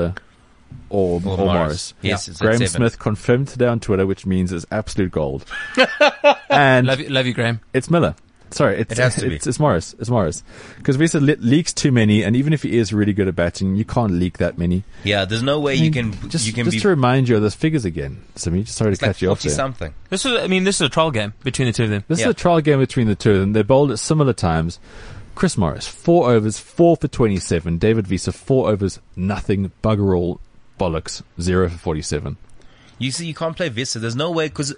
[SPEAKER 2] or, or,
[SPEAKER 7] Or
[SPEAKER 2] Morris.
[SPEAKER 7] Morris. Yes, it's
[SPEAKER 2] Graeme
[SPEAKER 7] seven.
[SPEAKER 2] Smith confirmed today on Twitter, which means it's absolute gold. and
[SPEAKER 8] love you, love you, Graeme.
[SPEAKER 2] it's Miller. Sorry, it's
[SPEAKER 7] It has to be.
[SPEAKER 2] it's, it's Morris. It's Morris because Wiese le- leaks too many, and even if he is really good at batting, you can't leak that many.
[SPEAKER 7] Yeah, there's no way you can.
[SPEAKER 2] just
[SPEAKER 7] you can
[SPEAKER 2] just
[SPEAKER 7] be.
[SPEAKER 2] to remind you of those figures again, Simi. Just sorry
[SPEAKER 7] it's
[SPEAKER 2] to
[SPEAKER 7] like
[SPEAKER 2] cut you off there.
[SPEAKER 7] something.
[SPEAKER 8] This is, I mean, this is a trial game between the two of them.
[SPEAKER 2] This
[SPEAKER 7] Yeah.
[SPEAKER 2] is a trial game between the two of them. They're bowled at similar times. Chris Morris, four overs, four for 27. David Wiese, four overs, nothing, bugger all, bollocks, zero for 47.
[SPEAKER 7] You see, you can't play Wiese. There's no way because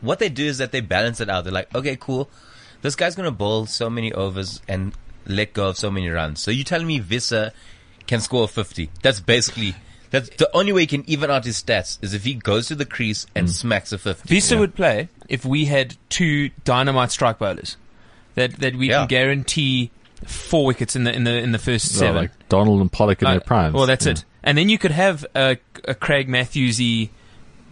[SPEAKER 7] what they do is that they balance it out. They're like, okay, cool. This guy's gonna bowl so many overs and let go of so many runs. So you telling me Wiese can score 50? That's basically that's the only way he can even out his stats is if he goes to the crease and mm. smacks a 50.
[SPEAKER 8] Wiese would play if we had two dynamite strike bowlers that that we
[SPEAKER 7] Yeah.
[SPEAKER 8] can guarantee four wickets in the in the in the first
[SPEAKER 2] So,
[SPEAKER 8] seven.
[SPEAKER 2] like Donald and Pollock in their uh,
[SPEAKER 8] Like,
[SPEAKER 2] primes.
[SPEAKER 8] Well, that's
[SPEAKER 2] Yeah.
[SPEAKER 8] it. And then you could have a, a Craig Matthewsy,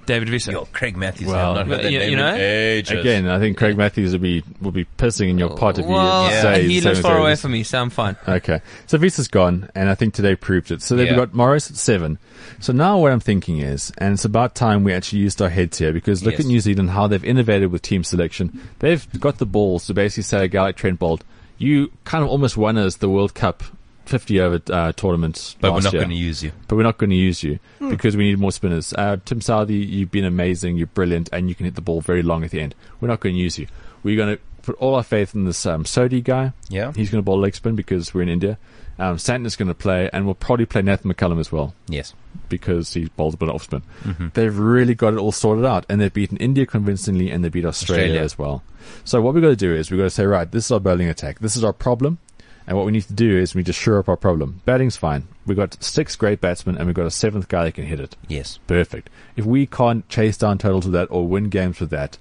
[SPEAKER 8] David Wiese.
[SPEAKER 7] Yo, Craig Matthews.
[SPEAKER 2] Well,
[SPEAKER 7] I've not heard that
[SPEAKER 8] you-
[SPEAKER 7] name
[SPEAKER 8] you know?
[SPEAKER 7] in ages.
[SPEAKER 2] Again, I think Craig Matthews will be will be pissing in your oh, pot if
[SPEAKER 8] well,
[SPEAKER 2] you say
[SPEAKER 8] he lives far away
[SPEAKER 2] Davis.
[SPEAKER 8] from me, so I'm fine.
[SPEAKER 2] Okay, so Wiese's gone, and I think today proved it. So then
[SPEAKER 7] Yeah.
[SPEAKER 2] we've got Morris at seven. So now what I'm thinking is, and it's about time we actually used our heads here, because look
[SPEAKER 7] Yes.
[SPEAKER 2] at New Zealand, how they've innovated with team selection. They've got the balls to basically say a guy like Trent Boult, you kind of almost won us the World Cup 50 over uh, tournament
[SPEAKER 7] but we're not going to use you.
[SPEAKER 2] but we're not going to use you
[SPEAKER 7] Hmm.
[SPEAKER 2] because we need more spinners. Uh, Tim Southey, you've been amazing, you're brilliant, and you can hit the ball very long at the end. We're not going to use you. We're going to put all our faith in this um, Sodhi guy.
[SPEAKER 7] Yeah.
[SPEAKER 2] He's going to bowl leg spin because we're in India. Um, Santner's going to play, and we'll probably play Nathan McCullum as well
[SPEAKER 7] Yes.
[SPEAKER 2] because he bowls a bit of off spin.
[SPEAKER 7] Mm-hmm.
[SPEAKER 2] They've really got it all sorted out, and they've beaten India convincingly, and they beat Australia,
[SPEAKER 7] Australia.
[SPEAKER 2] as well. So what we've got to do is we've got to say, right, this is our bowling attack. This is our problem. And what we need to do is we need to shore up our problem. Batting's fine. We've got six great batsmen, and we've got a seventh guy that can hit it.
[SPEAKER 7] Yes.
[SPEAKER 2] Perfect. If we can't chase down totals with that or win games with that,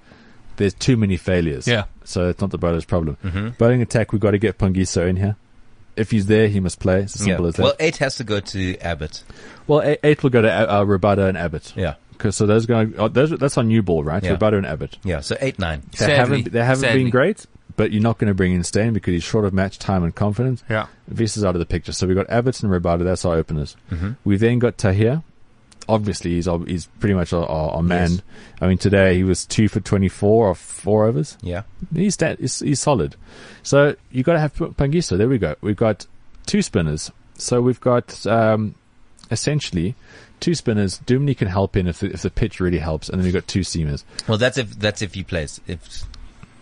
[SPEAKER 2] there's too many failures.
[SPEAKER 8] Yeah.
[SPEAKER 2] So it's not the bowler's problem.
[SPEAKER 7] Mm-hmm.
[SPEAKER 2] Bowling attack, we've got to get Phangiso in here. If he's there, he must play. It's as simple
[SPEAKER 7] Yeah.
[SPEAKER 2] as that.
[SPEAKER 7] Well, eight has to go to Abbott.
[SPEAKER 2] Well, eight, eight will go to uh, uh, Rabada and Abbott.
[SPEAKER 7] Yeah.
[SPEAKER 2] Cause, so those going, oh, those, that's on new ball, right?
[SPEAKER 7] Yeah.
[SPEAKER 2] Rabada and Abbott.
[SPEAKER 7] Yeah. So eight, nine.
[SPEAKER 2] They
[SPEAKER 8] Sadly.
[SPEAKER 2] haven't, they haven't
[SPEAKER 8] Sadly.
[SPEAKER 2] been great, but you're not going to bring in Steyn because he's short of match time and confidence.
[SPEAKER 8] Yeah.
[SPEAKER 2] this is out of the picture. So we've got Abbott and Rabada. That's our openers.
[SPEAKER 7] Mm-hmm.
[SPEAKER 2] We've then got Tahir. Obviously, he's he's pretty much our, our, our man.
[SPEAKER 7] Yes.
[SPEAKER 2] I mean, today he was two for twenty four or four overs.
[SPEAKER 7] Yeah.
[SPEAKER 2] He's, he's he's solid. So you've got to have P- Phangiso. There we go. We've got two spinners. So we've got um, essentially two spinners. Duminy can help in if the, if the pitch really helps, and then we've got two seamers.
[SPEAKER 7] Well, that's if that's if he plays. If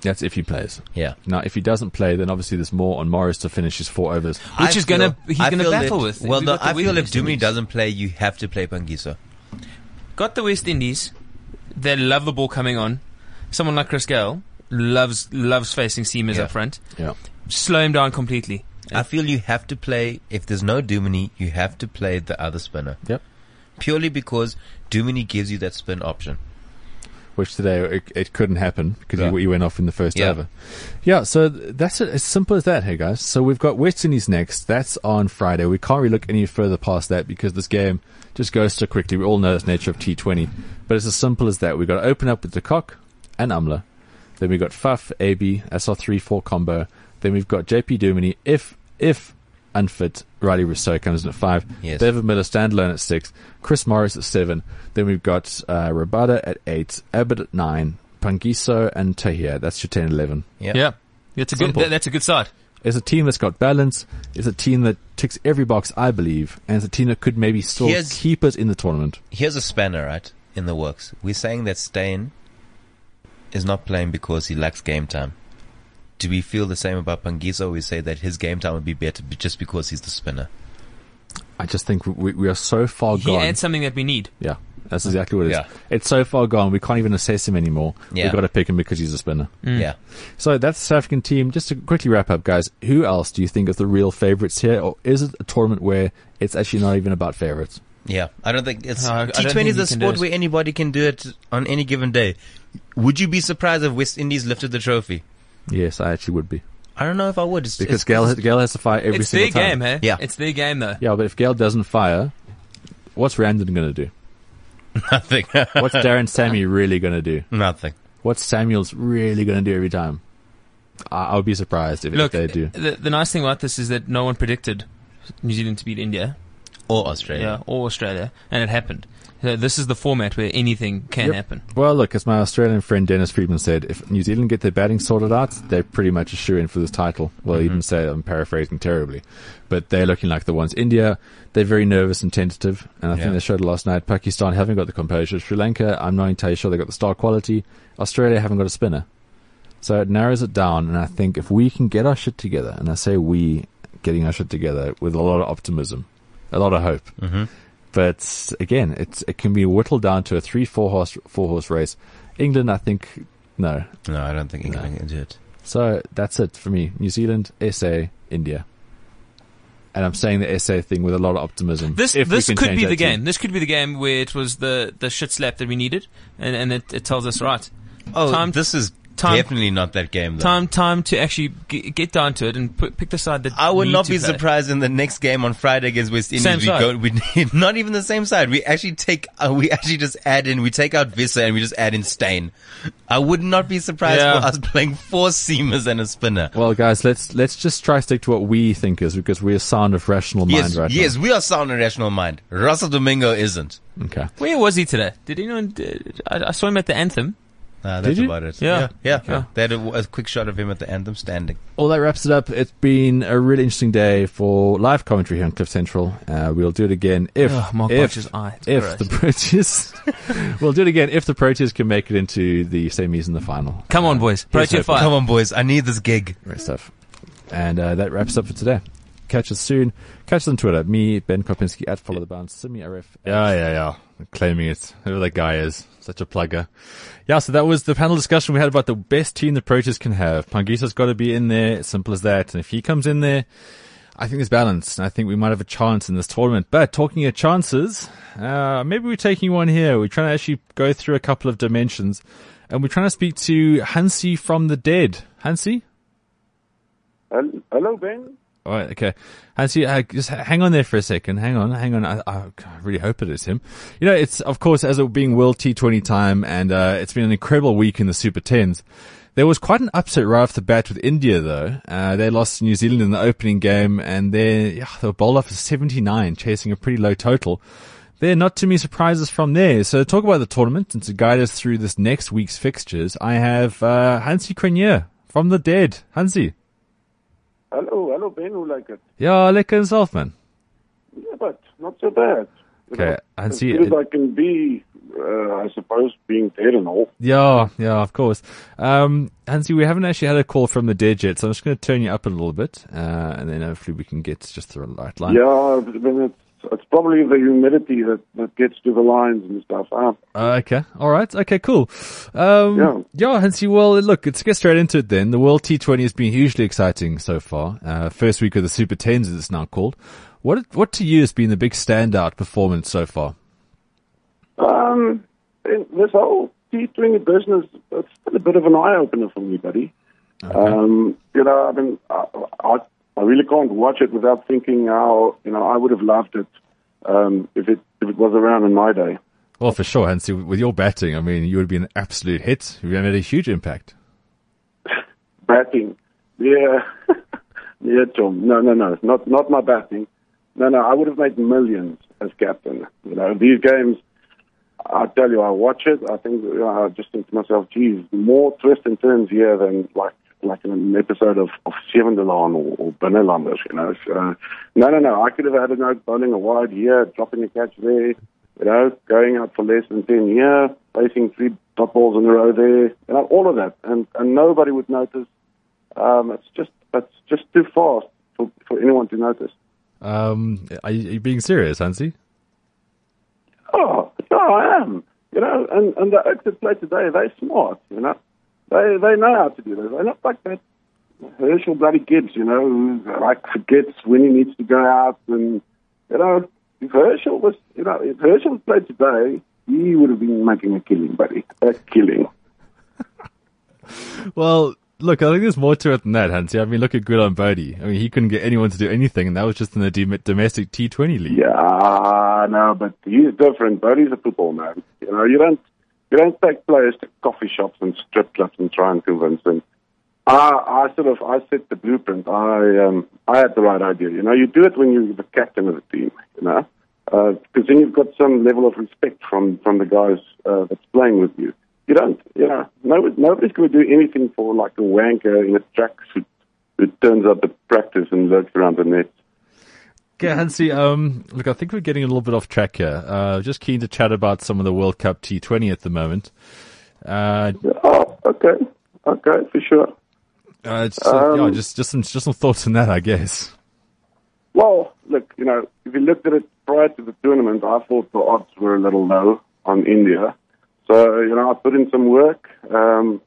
[SPEAKER 2] That's if he plays.
[SPEAKER 7] yeah,
[SPEAKER 2] Now, if he doesn't play, then obviously there's more on Morris to finish his four overs.
[SPEAKER 8] Which
[SPEAKER 7] I
[SPEAKER 8] is gonna-
[SPEAKER 7] feel-
[SPEAKER 8] he's
[SPEAKER 7] I
[SPEAKER 8] gonna
[SPEAKER 7] feel
[SPEAKER 8] battle
[SPEAKER 7] that-
[SPEAKER 8] with.
[SPEAKER 7] Well,
[SPEAKER 8] We've
[SPEAKER 7] no,
[SPEAKER 8] got the
[SPEAKER 7] I feel if
[SPEAKER 8] West
[SPEAKER 7] Dumi
[SPEAKER 8] Indies.
[SPEAKER 7] doesn't play, you have to play Phangiso.
[SPEAKER 8] Got the West Indies. They love the ball coming on. Someone like Chris Gayle loves loves facing seamers
[SPEAKER 7] Yeah.
[SPEAKER 8] up front.
[SPEAKER 2] Yeah.
[SPEAKER 8] Slow him down completely.
[SPEAKER 7] I feel you have to play if there's no Duminy, you have to play the other spinner.
[SPEAKER 2] Yep.
[SPEAKER 7] Purely because Duminy gives you that spin option.
[SPEAKER 2] Which today it, it couldn't happen because
[SPEAKER 7] Yeah.
[SPEAKER 2] he, he went off in the first
[SPEAKER 7] Yeah.
[SPEAKER 2] over. Yeah, so that's it. as simple as that. Hey guys, so we've got West Indies next. That's on Friday. We can't really look any further past that because this game just goes so quickly. We all know the nature of T20, but it's as simple as that. We've got to open up with de Kock and Amla. Then we've got Faf, AB. That's our three-four combo. Then we've got JP Duminy. If if unfit, Rilee Rossouw comes in at five.
[SPEAKER 7] Yes.
[SPEAKER 2] David Miller standalone at six. Chris Morris at seven. Then we've got uh, Rabada at eight. Abbott at nine. Phangiso and Tahir. That's your 10 11.
[SPEAKER 7] Yeah.
[SPEAKER 8] Yeah, that's a good.
[SPEAKER 2] Simple.
[SPEAKER 8] That, that's a good side.
[SPEAKER 2] It's a team that's got balance. It's a team that ticks every box, I believe. And it's a team that could maybe still
[SPEAKER 7] Here's-
[SPEAKER 2] keep us in the tournament.
[SPEAKER 7] Here's a spanner, right, in the works. We're saying that Steyn is not playing because he lacks game time. Do we feel the same about Phangiso? We say that his game time would be better just because he's the spinner.
[SPEAKER 2] I just think we, we are so far
[SPEAKER 8] He
[SPEAKER 2] gone.
[SPEAKER 8] adds something that we need.
[SPEAKER 2] yeah, that's exactly what it is.
[SPEAKER 7] Yeah.
[SPEAKER 2] It's so far gone, we can't even assess him anymore.
[SPEAKER 7] Yeah.
[SPEAKER 2] We've got to pick him because he's a spinner. Mm.
[SPEAKER 7] Yeah.
[SPEAKER 2] So that's the South African team. Just to quickly wrap up, guys, who else do you think is the real favourites here? Or is it a tournament where it's actually not even about favourites?
[SPEAKER 7] Yeah, I don't think it's
[SPEAKER 8] No, I- I don't
[SPEAKER 7] T20
[SPEAKER 8] think
[SPEAKER 7] is
[SPEAKER 8] you
[SPEAKER 7] a sport where anybody can do it on any given day. Would you be surprised if West Indies lifted the trophy?
[SPEAKER 2] Yes, I actually would be.
[SPEAKER 7] I don't know if I would. It's,
[SPEAKER 2] Because
[SPEAKER 7] it's,
[SPEAKER 2] Gayle, has- Gayle has to fire every single time.
[SPEAKER 8] it's their
[SPEAKER 2] time.
[SPEAKER 8] game, hey?
[SPEAKER 7] Yeah.
[SPEAKER 8] It's their game, though.
[SPEAKER 2] Yeah, but if Gayle doesn't fire, what's Ramdin going to do?
[SPEAKER 7] nothing.
[SPEAKER 2] What's Darren Sammy really going to do?
[SPEAKER 7] nothing.
[SPEAKER 2] What's Samuel's really going to do every time? I, I would be surprised if, if
[SPEAKER 8] Look,
[SPEAKER 2] they do.
[SPEAKER 8] the, the nice thing about this is that no one predicted New Zealand to beat India,
[SPEAKER 7] Or Australia.
[SPEAKER 8] yeah, or Australia, and it happened. So this is the format where anything can
[SPEAKER 2] Yep.
[SPEAKER 8] happen.
[SPEAKER 2] Well, look, as my Australian friend Dennis Friedman said, if New Zealand get their batting sorted out, they're pretty much a shoe in for this title. Well, he didn't say I'm paraphrasing terribly, but they're looking like the ones. India, they're very nervous and tentative, and I
[SPEAKER 7] Yeah.
[SPEAKER 2] think they showed it last night. Pakistan haven't got the composure. Sri Lanka, I'm not entirely sure they got the star quality. Australia haven't got a spinner. So it narrows it down, and I think if we can get our shit together, and I say we getting our shit together with a lot of optimism, a lot of hope,
[SPEAKER 7] Mm-hmm.
[SPEAKER 2] But again, it's it can be whittled down to a three, four horse, four horse race. England, I think, no.
[SPEAKER 7] No, I don't think England can do it.
[SPEAKER 2] So that's it for me. New Zealand, SA, India. And I'm saying the SA thing with a lot of optimism.
[SPEAKER 8] This
[SPEAKER 2] If
[SPEAKER 8] this could be
[SPEAKER 2] that
[SPEAKER 8] the
[SPEAKER 2] team.
[SPEAKER 8] game. This could be the game where it was the, the shit slap that we needed, and, and it, it tells us right.
[SPEAKER 7] Oh,
[SPEAKER 8] Time-
[SPEAKER 7] this is
[SPEAKER 8] time-
[SPEAKER 7] definitely not that game. Though.
[SPEAKER 8] Time time to actually get, get down to it and put, pick the side that
[SPEAKER 7] I would
[SPEAKER 8] need
[SPEAKER 7] not
[SPEAKER 8] to
[SPEAKER 7] be
[SPEAKER 8] play.
[SPEAKER 7] surprised in the next game on Friday against West Indies.
[SPEAKER 8] Same
[SPEAKER 7] we
[SPEAKER 8] side.
[SPEAKER 7] go, we not even the same side. We actually take, uh, we actually just add in, we take out Wiese and we just add in Steyn. I would not be surprised
[SPEAKER 8] Yeah.
[SPEAKER 7] for us playing four seamers and a spinner.
[SPEAKER 2] Well, guys, let's let's just try stick to what we think is because we're sound of rational mind
[SPEAKER 7] Yes,
[SPEAKER 2] right
[SPEAKER 7] yes, we are sound and rational mind. Russell Domingo isn't.
[SPEAKER 2] Okay.
[SPEAKER 8] Where was he today? Did anyone? Did, I, I saw him at the anthem.
[SPEAKER 7] Uh, that's
[SPEAKER 2] you?
[SPEAKER 7] about it.
[SPEAKER 8] Yeah.
[SPEAKER 7] yeah.
[SPEAKER 8] Okay.
[SPEAKER 7] They had a, a quick shot of him at the anthem standing.
[SPEAKER 2] Well, that wraps it up. It's been a really interesting day for live commentary here on Cliff Central. Uh, we'll do it again if
[SPEAKER 8] Oh, Mark
[SPEAKER 2] if,
[SPEAKER 8] Botch's eye.
[SPEAKER 2] If the Proteas. we'll do it again if the Proteas can make it into the semis in the final.
[SPEAKER 8] Come on, boys.
[SPEAKER 2] Here's
[SPEAKER 8] Protea
[SPEAKER 2] hoping.
[SPEAKER 8] fire.
[SPEAKER 7] Come on, boys. I need this gig.
[SPEAKER 2] Great stuff. And uh, that wraps up for today. Catch us soon. Catch us on Twitter. Me, Ben Kopinski, at Follow the Bounce, Simi RF. Yeah, yeah, yeah. Claiming it. Whoever that guy is. Such a plugger. Yeah, so that was the panel discussion we had about the best team the Proteas can have. Phangiso's got to be in there. Simple as that. And if he comes in there, I think there's balance. And I think we might have a chance in this tournament. But talking of chances, uh, maybe we're taking one here. We're trying to actually go through a couple of dimensions. And we're trying to speak to Hansie from the dead.
[SPEAKER 9] Hansie? Hello, Ben.
[SPEAKER 2] All right, okay. Hansie, uh, just hang on there for a second. Hang on, hang on. I, I really hope it is him. You know, it's, of course, as it being World T20 time, and uh, it's been an incredible week in the Super 10s. There was quite an upset right off the bat with India, though. Uh, they lost to New Zealand in the opening game, and they, yeah, they were bowled off for 79, chasing a pretty low total. There are not too many surprises from there. So talk about the tournament and to guide us through this next week's fixtures, I have uh, Hansie Cronje from the dead. Hansie.
[SPEAKER 9] Hello, hello, Ben. Hoe lyk dit?
[SPEAKER 2] Ja, lekker zelf, man.
[SPEAKER 9] Yeah, but not so bad. You
[SPEAKER 2] Okay,
[SPEAKER 9] know,
[SPEAKER 2] and
[SPEAKER 9] as
[SPEAKER 2] see,
[SPEAKER 9] good as I can be, uh, I suppose, being dead and all.
[SPEAKER 2] Yeah, yeah, of course. Um, Hansie, we haven't actually had a call from the dead yet, so I'm just going to turn you up a little bit, uh, and then hopefully we can get just the right line.
[SPEAKER 9] Yeah, I mean, it's, probably the humidity that, that gets to the lines and stuff.
[SPEAKER 2] Uh, okay, all right, okay, cool. Um,
[SPEAKER 9] Yeah.
[SPEAKER 2] yeah, Hansie. Well, look, let's get straight into it then. The World T20 has been hugely exciting so far. Uh, first week of the Super Tens, as it's now called. What, what to you has been the big standout performance so far?
[SPEAKER 9] Um, this whole T20 business, it's been a bit of an eye opener for me, buddy. Um, you know, I mean, I, I, I really can't watch it without thinking how you know I would have loved it um, if it if it was around in my day.
[SPEAKER 2] Well, for sure, Hansie. With your batting, I mean, you would be an absolute hit. You made a huge impact.
[SPEAKER 9] Batting, yeah, yeah, Tom. No, no, no, not not my batting. No, no, I would have made millions as captain. You know, these games. I tell you, I watch it. I think you know, I just think to myself, geez, more twists and turns here than like like an episode of of 7de Laan or, or Binnelanders. You know, so, no, no, no. I could have had a note bowling a wide here, dropping a catch there. You know, going out for less than ten here, placing three dot balls in a row there. You know, all of that, and and nobody would notice. Um, it's just it's just too fast for for anyone to notice.
[SPEAKER 2] Um, are you, are you being serious, Hansie?
[SPEAKER 9] Oh, yeah, I am. You know, and, and the Oaks that play today, they're smart, you know. They they know how to do this. They're not like that Herschelle bloody Gibbs, you know, who like forgets when he needs to go out and you know, if Herschelle was you know, if Herschelle played today, he would have been making a killing, buddy. A killing.
[SPEAKER 2] Well, look, I think there's more to it than that, Hansie. I mean, look at Gulam Bodi. I mean, he couldn't get anyone to do anything, and that was just in the dom- domestic T20 league.
[SPEAKER 9] Yeah, no, but he's different. Bodi's a football man. You know, you don't you don't take players to coffee shops and strip clubs and try and convince them. I, I sort of I set the blueprint. I um I had the right idea. You know, you do it when you're the captain of the team. You know, because then you've got some level of respect from from the guys uh, that's playing with you. You don't. You know, nobody, nobody's going to do anything for like a wanker in a tracksuit who turns up at practice and lurks around the net.
[SPEAKER 2] Okay, Hansie, um, look, I think we're getting a little bit off track here. Uh, just keen to chat about some of the World Cup T20 at the moment. Uh,
[SPEAKER 9] Oh, okay, okay, for sure.
[SPEAKER 2] uh, just, uh, yeah,
[SPEAKER 9] Um,
[SPEAKER 2] just, just some, just some thoughts on that, I guess.
[SPEAKER 9] Well, look, you know, if you looked at it prior to the tournament, I thought the odds were a little low on India. So, you know, I put in some work um,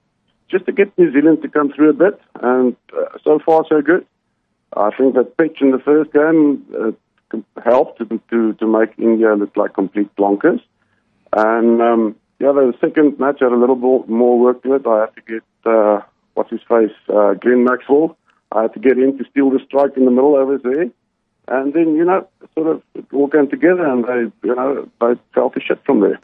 [SPEAKER 9] just to get New Zealand to come through a bit, and uh, so far so good. I think that pitch in the first game uh, helped to, to to make India look like complete blonkers. And um, yeah, the second match had a little bit more work to it. I had to get uh, what's his face, uh, Glenn Maxwell. I had to get in to steal the strike in the middle over there. And then, you know, sort of it all came together and they, you know, they fell to shit from there.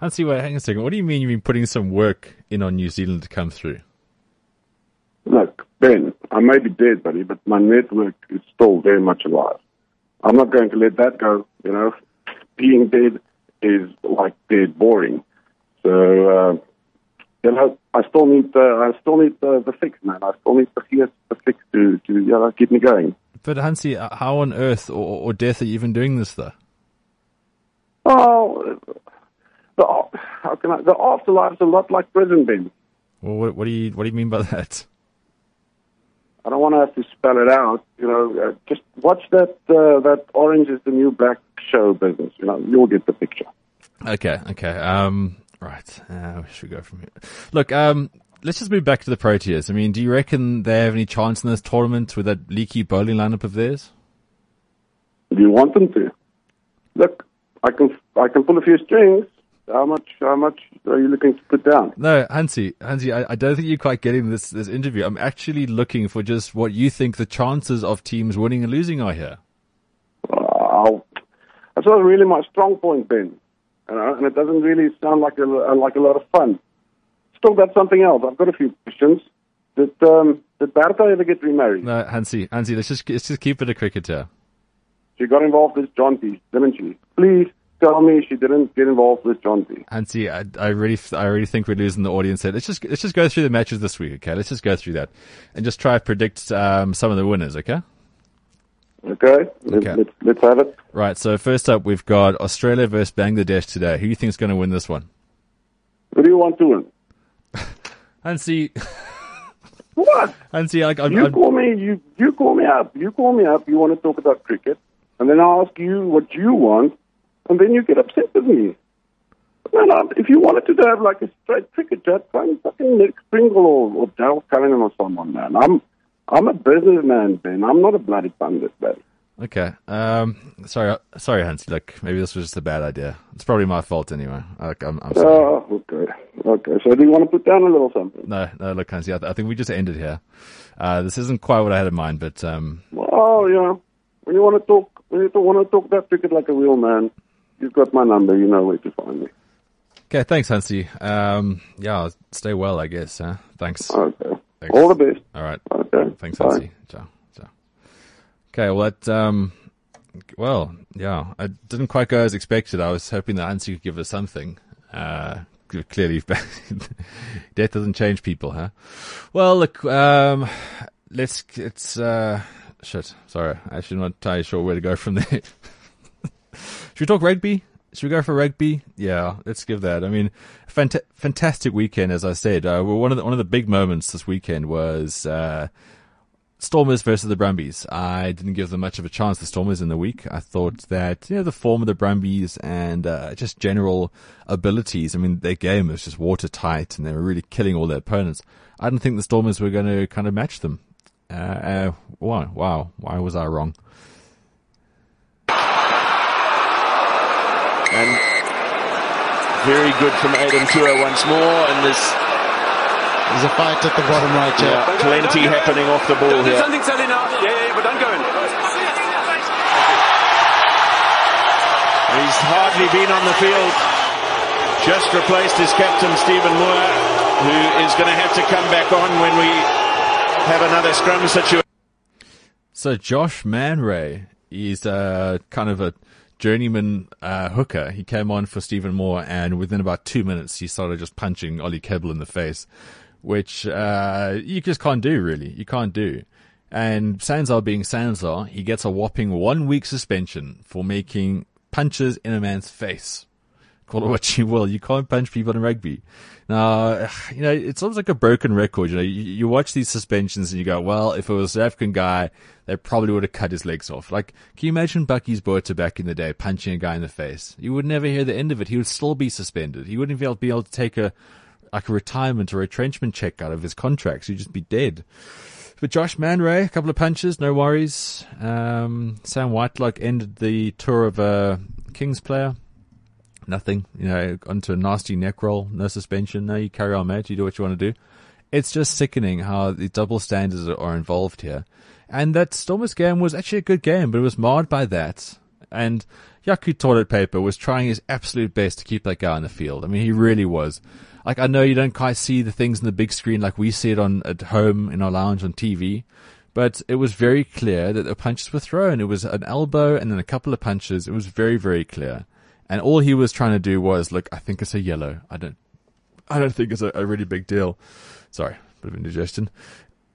[SPEAKER 2] Hansie, wait, hang on a second. What do you mean you've been putting some work in on New Zealand to come through?
[SPEAKER 9] Look, Ben, I may be dead, buddy, but my network is still very much alive. I'm not going to let that go, you know. Being dead is like dead boring. So, uh, you know, I still need the, I still need the, the fix, man. I still need the, fix- the fix to, to, you know, keep me going.
[SPEAKER 2] But Hansie, uh, how on earth or, or death are you even doing this though?
[SPEAKER 9] Oh, the, how can I, the afterlife's a lot like prison, Ben.
[SPEAKER 2] Well, what, what do you, what do you mean by that?
[SPEAKER 9] I don't want to have to spell it out. You know, uh, just watch that uh, that Orange is the New Black show business. You know, you'll get the picture.
[SPEAKER 2] Okay, okay. Um, right. Uh, where should we go from here? Look, um, let's just move back to the Proteas. I mean, do you reckon they have any chance in this tournament with that leaky bowling lineup of theirs?
[SPEAKER 9] Do you want them to? Look, I can I can pull a few strings. How much how much are you looking to put down?
[SPEAKER 2] No, Hansie, Hansie, I, I don't think you're quite getting this, this interview. I'm actually looking for just what you think the chances of teams winning and losing are here.
[SPEAKER 9] Uh, that's not really my strong point, Ben. You know, and it doesn't really sound like a like a lot of fun. Still got something else. I've got a few questions. Did um, did Bertha ever get remarried?
[SPEAKER 2] No, Hansie, Hansie, let's just, let's just keep it a cricket here.
[SPEAKER 9] She got involved with John didn't she? Please tell me she didn't get involved with John T.
[SPEAKER 2] Hansie, I, I really, I really think we're losing the audience here. Let's just, let's just go through the matches this week, okay? Let's just go through that and just try to predict, um, some of the winners, okay?
[SPEAKER 9] Okay, let's,
[SPEAKER 2] Okay.
[SPEAKER 9] let's let's have it.
[SPEAKER 2] Right. So first up, we've got Australia versus Bangladesh today. Who do you think's going to win this one?
[SPEAKER 9] Who do you want to win?
[SPEAKER 2] And see,
[SPEAKER 9] What?
[SPEAKER 2] and see, like I'm,
[SPEAKER 9] You
[SPEAKER 2] I'm
[SPEAKER 9] call me. You you call me up. You call me up. You want to talk about cricket, and then I ask you what you want, and then you get upset with me. Man, I- if you wanted to have like a straight cricket chat, find fucking Nick Pringle or, or Daryl Cunningham or someone, man. I'm I'm a businessman, Ben. I'm not a bloody pundit, buddy.
[SPEAKER 2] okay. Um, sorry, sorry, Hansie. Like maybe this was just a bad idea. It's probably my fault anyway. Like, I'm, I'm sorry.
[SPEAKER 9] Oh, okay, okay. So do you want to put down a little something?
[SPEAKER 2] No, no, look, Hansie. I, th- I think we just ended here. Uh, this isn't quite what I had in mind, but um,
[SPEAKER 9] Well, yeah. when you want to talk, when you want to talk about cricket like a real man, you've got my number. You know where to find me.
[SPEAKER 2] okay. Thanks, Hansie. Um, yeah, stay well, I guess. Huh? Thanks.
[SPEAKER 9] Okay.
[SPEAKER 2] Thanks.
[SPEAKER 9] All the best.
[SPEAKER 2] All right.
[SPEAKER 9] Okay.
[SPEAKER 2] Thanks,
[SPEAKER 9] Bye.
[SPEAKER 2] Hansie. Ciao. Ciao. Okay, well, that, um, well, yeah, I didn't quite go as expected. I was hoping that Hansie could give us something. Uh, clearly, death doesn't change people, huh? Well, look, um, let's, it's, uh, shit, sorry. Actually, I'm not entirely sure where to go from there. Should we talk rugby? Should we go for rugby? Yeah, let's give that. I mean, fanta- fantastic weekend, as I said. Uh, one of the, one of the big moments this weekend was uh, Stormers versus the Brumbies. I didn't give them much of a chance. The Stormers in the week. I thought that you know the form of the Brumbies and uh, just general abilities. I mean, their game was just watertight, and they were really killing all their opponents. I didn't think the Stormers were going to kind of match them. Uh, uh, wow, wow, why was I wrong?
[SPEAKER 10] And very good from Adam Tua once more, and there's
[SPEAKER 11] There's a fight at the bottom right here.
[SPEAKER 10] yeah, plenty happening off the ball here.
[SPEAKER 5] Something selling out. Yeah, yeah, yeah, but don't go in.
[SPEAKER 10] He's hardly been on the field. Just replaced his captain, Stephen Moore, who is going to have to come back on when we have another scrum situation.
[SPEAKER 2] So Josh Mann-Rea is uh, kind of a journeyman uh, hooker. He came on for Stephen Moore, and within about two minutes, he started just punching Ollie Kebble in the face, which uh, you just can't do, really. You can't do. And Sanzar being Sanzar, he gets a whopping one week suspension for making punches in a man's face. Call it what you will. You can't punch people in rugby. Now, you know, it's almost like a broken record. You know, you, you watch these suspensions and you go, well, if it was an African guy, they probably would have cut his legs off. Like, can you imagine Bakkies Botha back in the day punching a guy in the face? You would never hear the end of it. He would still be suspended. He wouldn't be able, be able to take a, like a retirement or retrenchment check out of his contracts. He'd just be dead. But Josh Mann-Rea, a couple of punches, no worries. Um, Sam Whitelock ended the tour of a Kings player. Nothing, you know, onto a nasty neck roll, no suspension. No, you carry on, mate. You do what you want to do. It's just sickening how the double standards are involved here. And that Stormers game was actually a good game, but it was marred by that. And Jaco Toilet Paper was trying his absolute best to keep that guy on the field. I mean, he really was. Like, I know you don't quite see the things on the big screen like we see it on at home in our lounge on TV, but it was very clear that the punches were thrown. It was an elbow and then a couple of punches. It was very, very clear. And all he was trying to do was, look, I think it's a yellow. I don't, I don't think it's a, a really big deal. Sorry, bit of indigestion.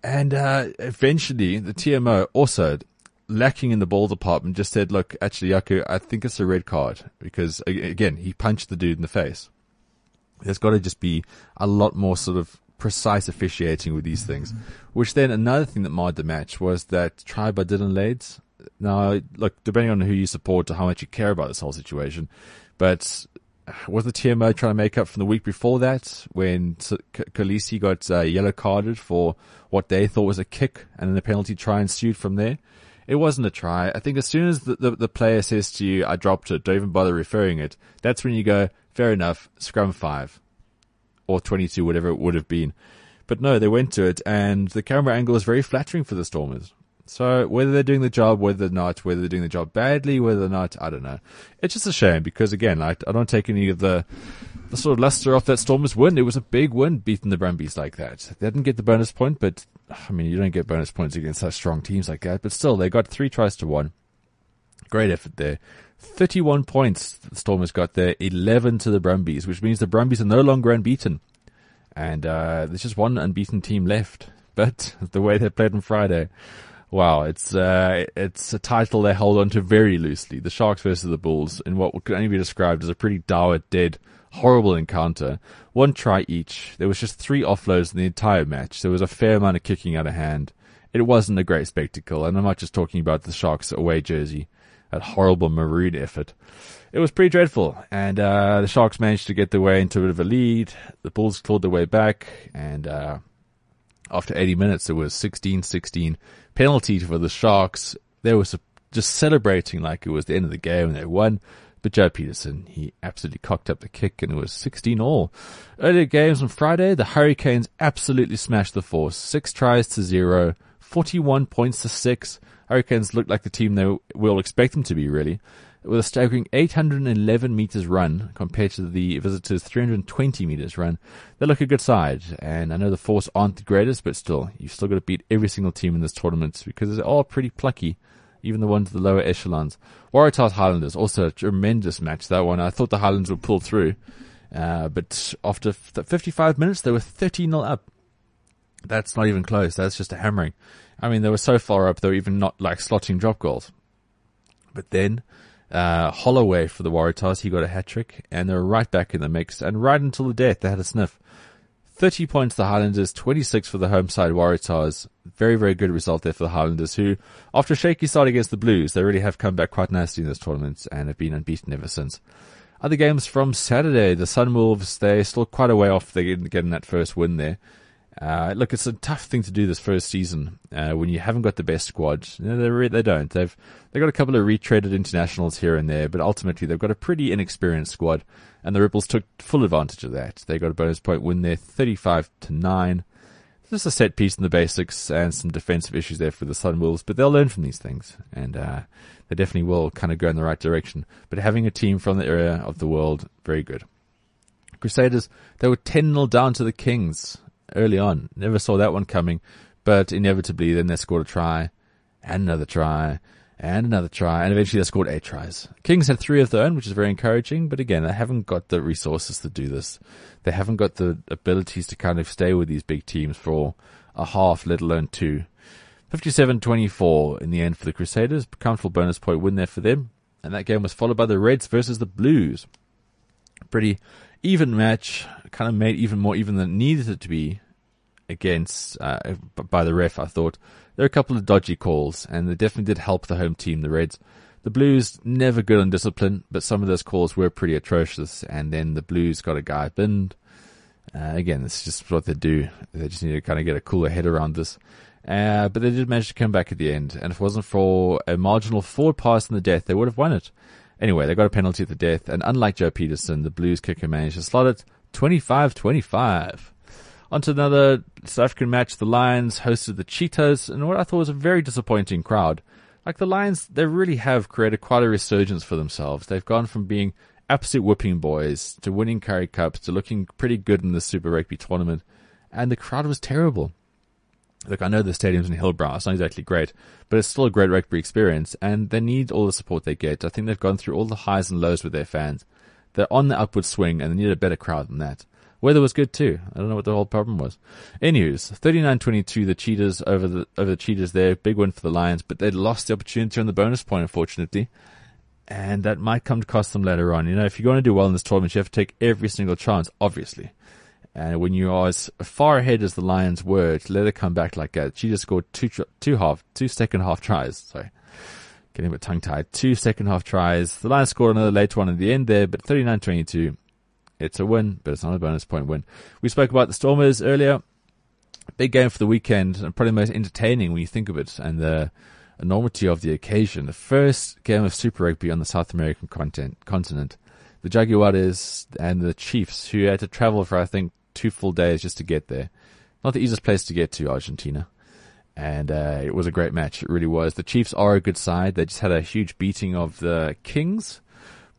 [SPEAKER 2] And uh, eventually, the TMO also lacking in the ball department just said, "Look, actually, Jaco, I think it's a red card because again, he punched the dude in the face. There's got to just be a lot more sort of precise officiating with these things." Which then another thing that marred the match was that try by Dillyn Leyds. Now, look, depending on who you support or how much you care about this whole situation, but was the TMO trying to make up from the week before that when Kolisi got uh, yellow carded for what they thought was a kick and then the penalty try ensued from there? It wasn't a try. I think as soon as the, the, the player says to you, I dropped it, don't even bother referring it, that's when you go, fair enough, scrum five or 22, whatever it would have been. But no, they went to it and the camera angle is very flattering for the Stormers. So whether they're doing the job, whether not, whether they're doing the job badly, whether they're not, I don't know. It's just a shame because again, I, I don't take any of the, the sort of luster off that Stormers win. It was a big win beating the Brumbies like that. They didn't get the bonus point, but I mean, you don't get bonus points against such strong teams like that. But still, they got three tries to one. Great effort there. 31 points the Stormers got there, 11 to the Brumbies, which means the Brumbies are no longer unbeaten. And uh, there's just one unbeaten team left. But the way they played on Friday, Wow, it's uh, it's a title they hold on to very loosely. The Sharks versus the Bulls in what could only be described as a pretty dour, dead, horrible encounter. One try each. There was just three offloads in the entire match. There was a fair amount of kicking out of hand. It wasn't a great spectacle, and I'm not just talking about the Sharks away jersey, that horrible maroon effort. It was pretty dreadful, and uh, the Sharks managed to get their way into a bit of a lead. The Bulls clawed their way back, and uh, after 80 minutes, it was 16-16 penalty for the Sharks. They were just celebrating like it was the end of the game and they won. But Joe Pietersen, he absolutely cocked up the kick and it was 16 all. Earlier games on Friday, the Hurricanes absolutely smashed the force. Six tries to zero, 41 points to six. Hurricanes looked like the team they will expect them to be really. With a staggering 811 meters run compared to the visitors' 320 meters run, they look a good side. And I know the Force aren't the greatest, but still, you've still got to beat every single team in this tournament because they're all pretty plucky, even the ones in the lower echelons. Waratahs Highlanders, also a tremendous match, that one. I thought the Highlanders would pull through. Uh, but after 55 minutes, they were 30 0 up. That's not even close. That's just a hammering. I mean, they were so far up, they were even not like slotting drop goals. But then, uh, Holloway for the Waratahs, he got a hat trick, and they were right back in the mix, and right until the death, they had a sniff. 30 points the Highlanders, 26 for the home side Waratahs. Very, very good result there for the Highlanders, who, after a shaky start against the Blues, they really have come back quite nicely in this tournament and have been unbeaten ever since. Other games from Saturday, the Sunwolves, they're still quite a way off they didn't getting that first win there. Uh, look, it's a tough thing to do this first season uh, when you haven't got the best squad. You know, they re- they don't. They've they got a couple of retraded internationals here and there, but ultimately they've got a pretty inexperienced squad, and the Rebels took full advantage of that. They got a bonus point win there, thirty-five to nine. Just a set piece in the basics and some defensive issues there for the Sun Wolves, but they'll learn from these things, and uh, they definitely will kind of go in the right direction. But having a team from the area of the world, very good. Crusaders, they were 10 0 down to the Kings early on. Never saw that one coming, but inevitably then they scored a try and another try and another try, and eventually they scored eight tries. Kings had three of their own, which is very encouraging, but again, they haven't got the resources to do this. They haven't got the abilities to kind of stay with these big teams for a half, let alone two. 57-24 in the end for the Crusaders. Comfortable bonus point win there for them. And that game was followed by the Reds versus the Blues. Pretty even match, kind of made even more even than it needed it to be against uh, by the ref, I thought there are a couple of dodgy calls, and they definitely did help the home team, the Reds. The Blues never good on discipline, but some of those calls were pretty atrocious. And then the Blues got a guy binned. Uh, again, it's just what they do. They just need to kind of get a cooler head around this. Uh, but they did manage to come back at the end, and if it wasn't for a marginal forward pass in the death, they would have won it. Anyway, they got a penalty at the death, and unlike Joe Pietersen, the Blues kicker managed to slot it 25 25. Onto another South African match, the Lions hosted the Cheetahs, and what I thought was a very disappointing crowd. Like the Lions, they really have created quite a resurgence for themselves. They've gone from being absolute whipping boys to winning Currie Cups to looking pretty good in the Super Rugby tournament, and the crowd was terrible. Look, I know the stadium's in Hillbrow, it's not exactly great, but it's still a great rugby experience, and they need all the support they get. I think they've gone through all the highs and lows with their fans. They're on the upward swing, and they need a better crowd than that. Weather was good too. I don't know what the whole problem was. Anyways, 39-22, the Cheetahs over the over the Cheetahs there. Big win for the Lions, but they lost the opportunity on the bonus point, unfortunately. And that might come to cost them later on. You know, if you're going to do well in this tournament, you have to take every single chance, obviously. And when you are as far ahead as the Lions were, to let it come back like that, she just scored two, two half, two second half tries. Sorry. Getting a bit tongue tied. Two second half tries. The Lions scored another late one at the end there, but 39-22. It's a win, but it's not a bonus point win. We spoke about the Stormers earlier. Big game for the weekend, and probably most entertaining when you think of it, and the enormity of the occasion. The first game of Super Rugby on the South American continent. The Jaguares and the Chiefs, who had to travel for, I think, two full days just to get there. Not the easiest place to get to, Argentina. And uh, it was a great match. It really was. The Chiefs are a good side. They just had a huge beating of the Kings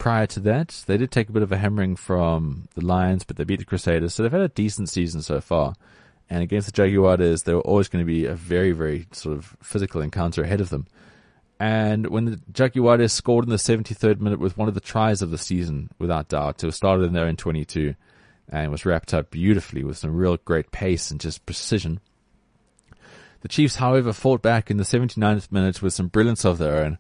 [SPEAKER 2] prior to that. They did take a bit of a hammering from the Lions, but they beat the Crusaders. So they've had a decent season so far. And against the Jaguares, they were always going to be a very, very sort of physical encounter ahead of them. And when the Jaguares scored in the 73rd minute with one of the tries of the season, without doubt, it was started in there in 22 and was wrapped up beautifully with some real great pace and just precision. The Chiefs, however, fought back in the 79th minute with some brilliance of their own,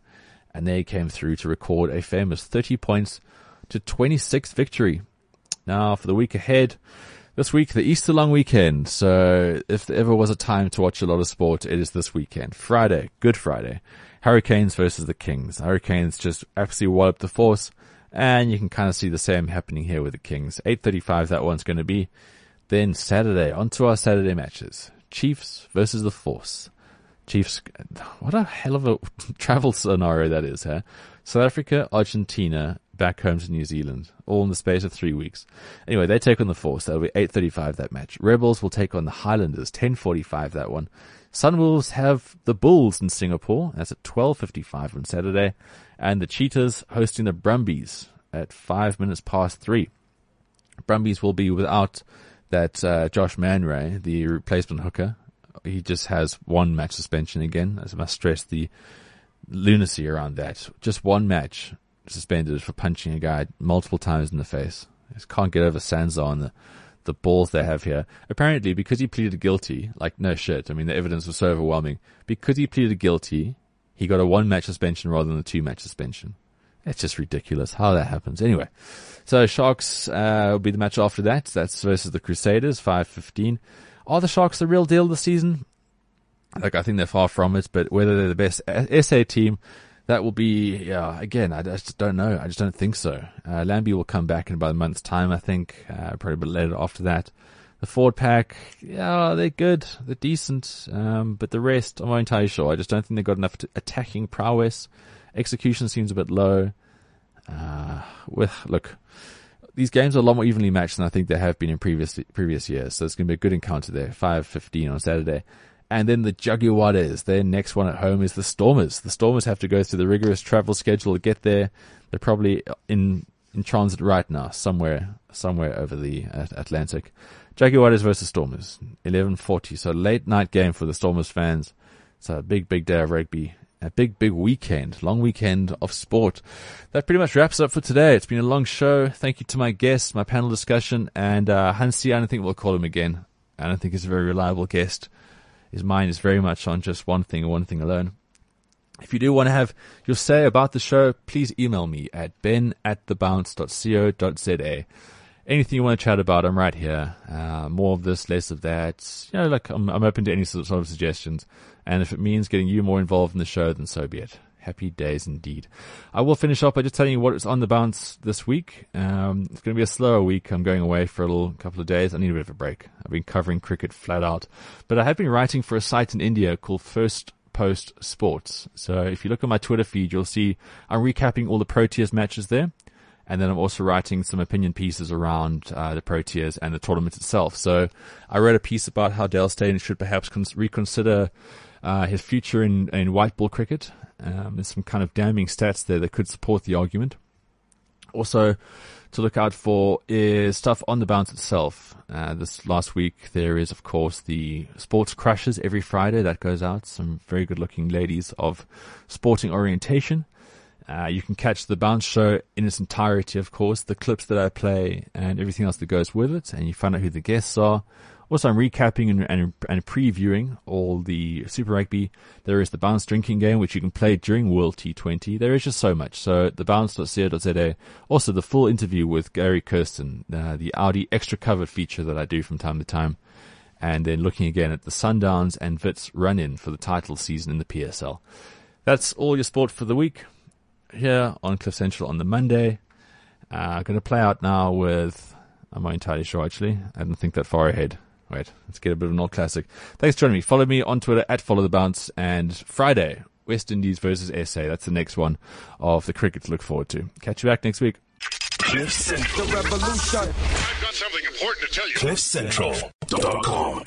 [SPEAKER 2] and they came through to record a famous 30 points to 26 victory. Now, for the week ahead, this week, the Easter long weekend. So, if there ever was a time to watch a lot of sport, it is this weekend. Friday, Good Friday. Hurricanes versus the Kings. Hurricanes just absolutely walloped the force, and you can kind of see the same happening here with the Kings. 8.35 that one's going to be. Then Saturday, on to our Saturday matches. Chiefs versus the Force. Chiefs, what a hell of a travel scenario that is, huh? South Africa, Argentina, back home to New Zealand, all in the space of three weeks. Anyway, they take on the Force. That'll be 8.35 that match. Rebels will take on the Highlanders, 10.45 that one. Sunwolves have the Bulls in Singapore. That's at 12.55 on Saturday. And the Cheetahs hosting the Brumbies at five minutes past three. Brumbies will be without that uh, Josh Mann-Rea, the replacement hooker. He just has one match suspension again. I must stress the lunacy around that. Just one match suspended for punching a guy multiple times in the face. Just can't get over Sanzar and the, the balls they have here. Apparently, because he pleaded guilty, like no shit. I mean, the evidence was so overwhelming. Because he pleaded guilty, he got a one match suspension rather than a two match suspension. It's just ridiculous how that happens. Anyway, so Sharks uh, will be the match after that. That's versus the Crusaders, five fifteen. Are the Sharks the real deal this season? Like I think they're far from it, but whether they're the best SA team, that will be yeah. Again, I just don't know. I just don't think so. Uh, Lambie will come back in about a month's time, I think. Uh, probably a bit later after that. The Ford pack, yeah, they're good, they're decent, um, but the rest, I'm not entirely sure. I just don't think they've got enough attacking prowess. Execution seems a bit low. Uh, with look, these games are a lot more evenly matched than I think they have been in previous previous years. So it's going to be a good encounter there. Five fifteen on Saturday. And then the Jaguares, their next one at home is the Stormers. The Stormers have to go through the rigorous travel schedule to get there. They're probably in in transit right now, somewhere somewhere over the Atlantic. Jaguares versus Stormers, eleven forty. So late night game for the Stormers fans. It's a big big day of rugby a big, big weekend, long weekend of sport. That pretty much wraps up for today. It's been a long show. Thank you to my guests, my panel discussion, and uh, Hansie. I don't think we'll call him again. I don't think he's a very reliable guest. His mind is very much on just one thing and one thing alone. If you do want to have your say about the show, please email me at ben at thebounce.co.za. Anything you want to chat about, I'm right here. Uh, more of this, less of that. You know, like I'm, I'm open to any sort of suggestions. And if it means getting you more involved in the show, then so be it. Happy days indeed. I will finish off by just telling you what is on the bounce this week. Um, it's going to be a slower week. I'm going away for a little couple of days. I need a bit of a break. I've been covering cricket flat out, but I have been writing for a site in India called First Post Sports. So if you look at my Twitter feed, you'll see I'm recapping all the Proteas matches there. And then I'm also writing some opinion pieces around uh, the Proteas and the tournament itself. So I wrote a piece about how Dale Steyn should perhaps cons- reconsider uh, his future in, in white ball cricket. Um, there's some kind of damning stats there that could support the argument. Also, to look out for is stuff on the bounce itself. Uh, this last week, there is, of course, the Sports Crushes every Friday that goes out. Some very good looking ladies of sporting orientation. Uh, you can catch the bounce show in its entirety, of course, the clips that I play and everything else that goes with it, and you find out who the guests are. Also, I'm recapping and, and, and, previewing all the Super Rugby. There is the Bounce drinking game, which you can play during World T20. There is just so much. So, the bounce.co.za. Also, the full interview with Gary Kirsten, uh, the Audi extra covered feature that I do from time to time. And then looking again at the Sundowns and Wits run in for the title season in the PSL. That's all your sport for the week here on Cliff Central on the Monday. Uh, going to play out now with, I'm not entirely sure actually. I didn't think that far ahead. Wait, let's get a bit of an old classic. Thanks for joining me. Follow me on Twitter at Follow the Bounce and Friday, West Indies versus SA. That's the next one of the cricket to look forward to. Catch you back next week.
[SPEAKER 1] Cliff Central. The revolution. I've got something important to tell you. CliffCentral.com.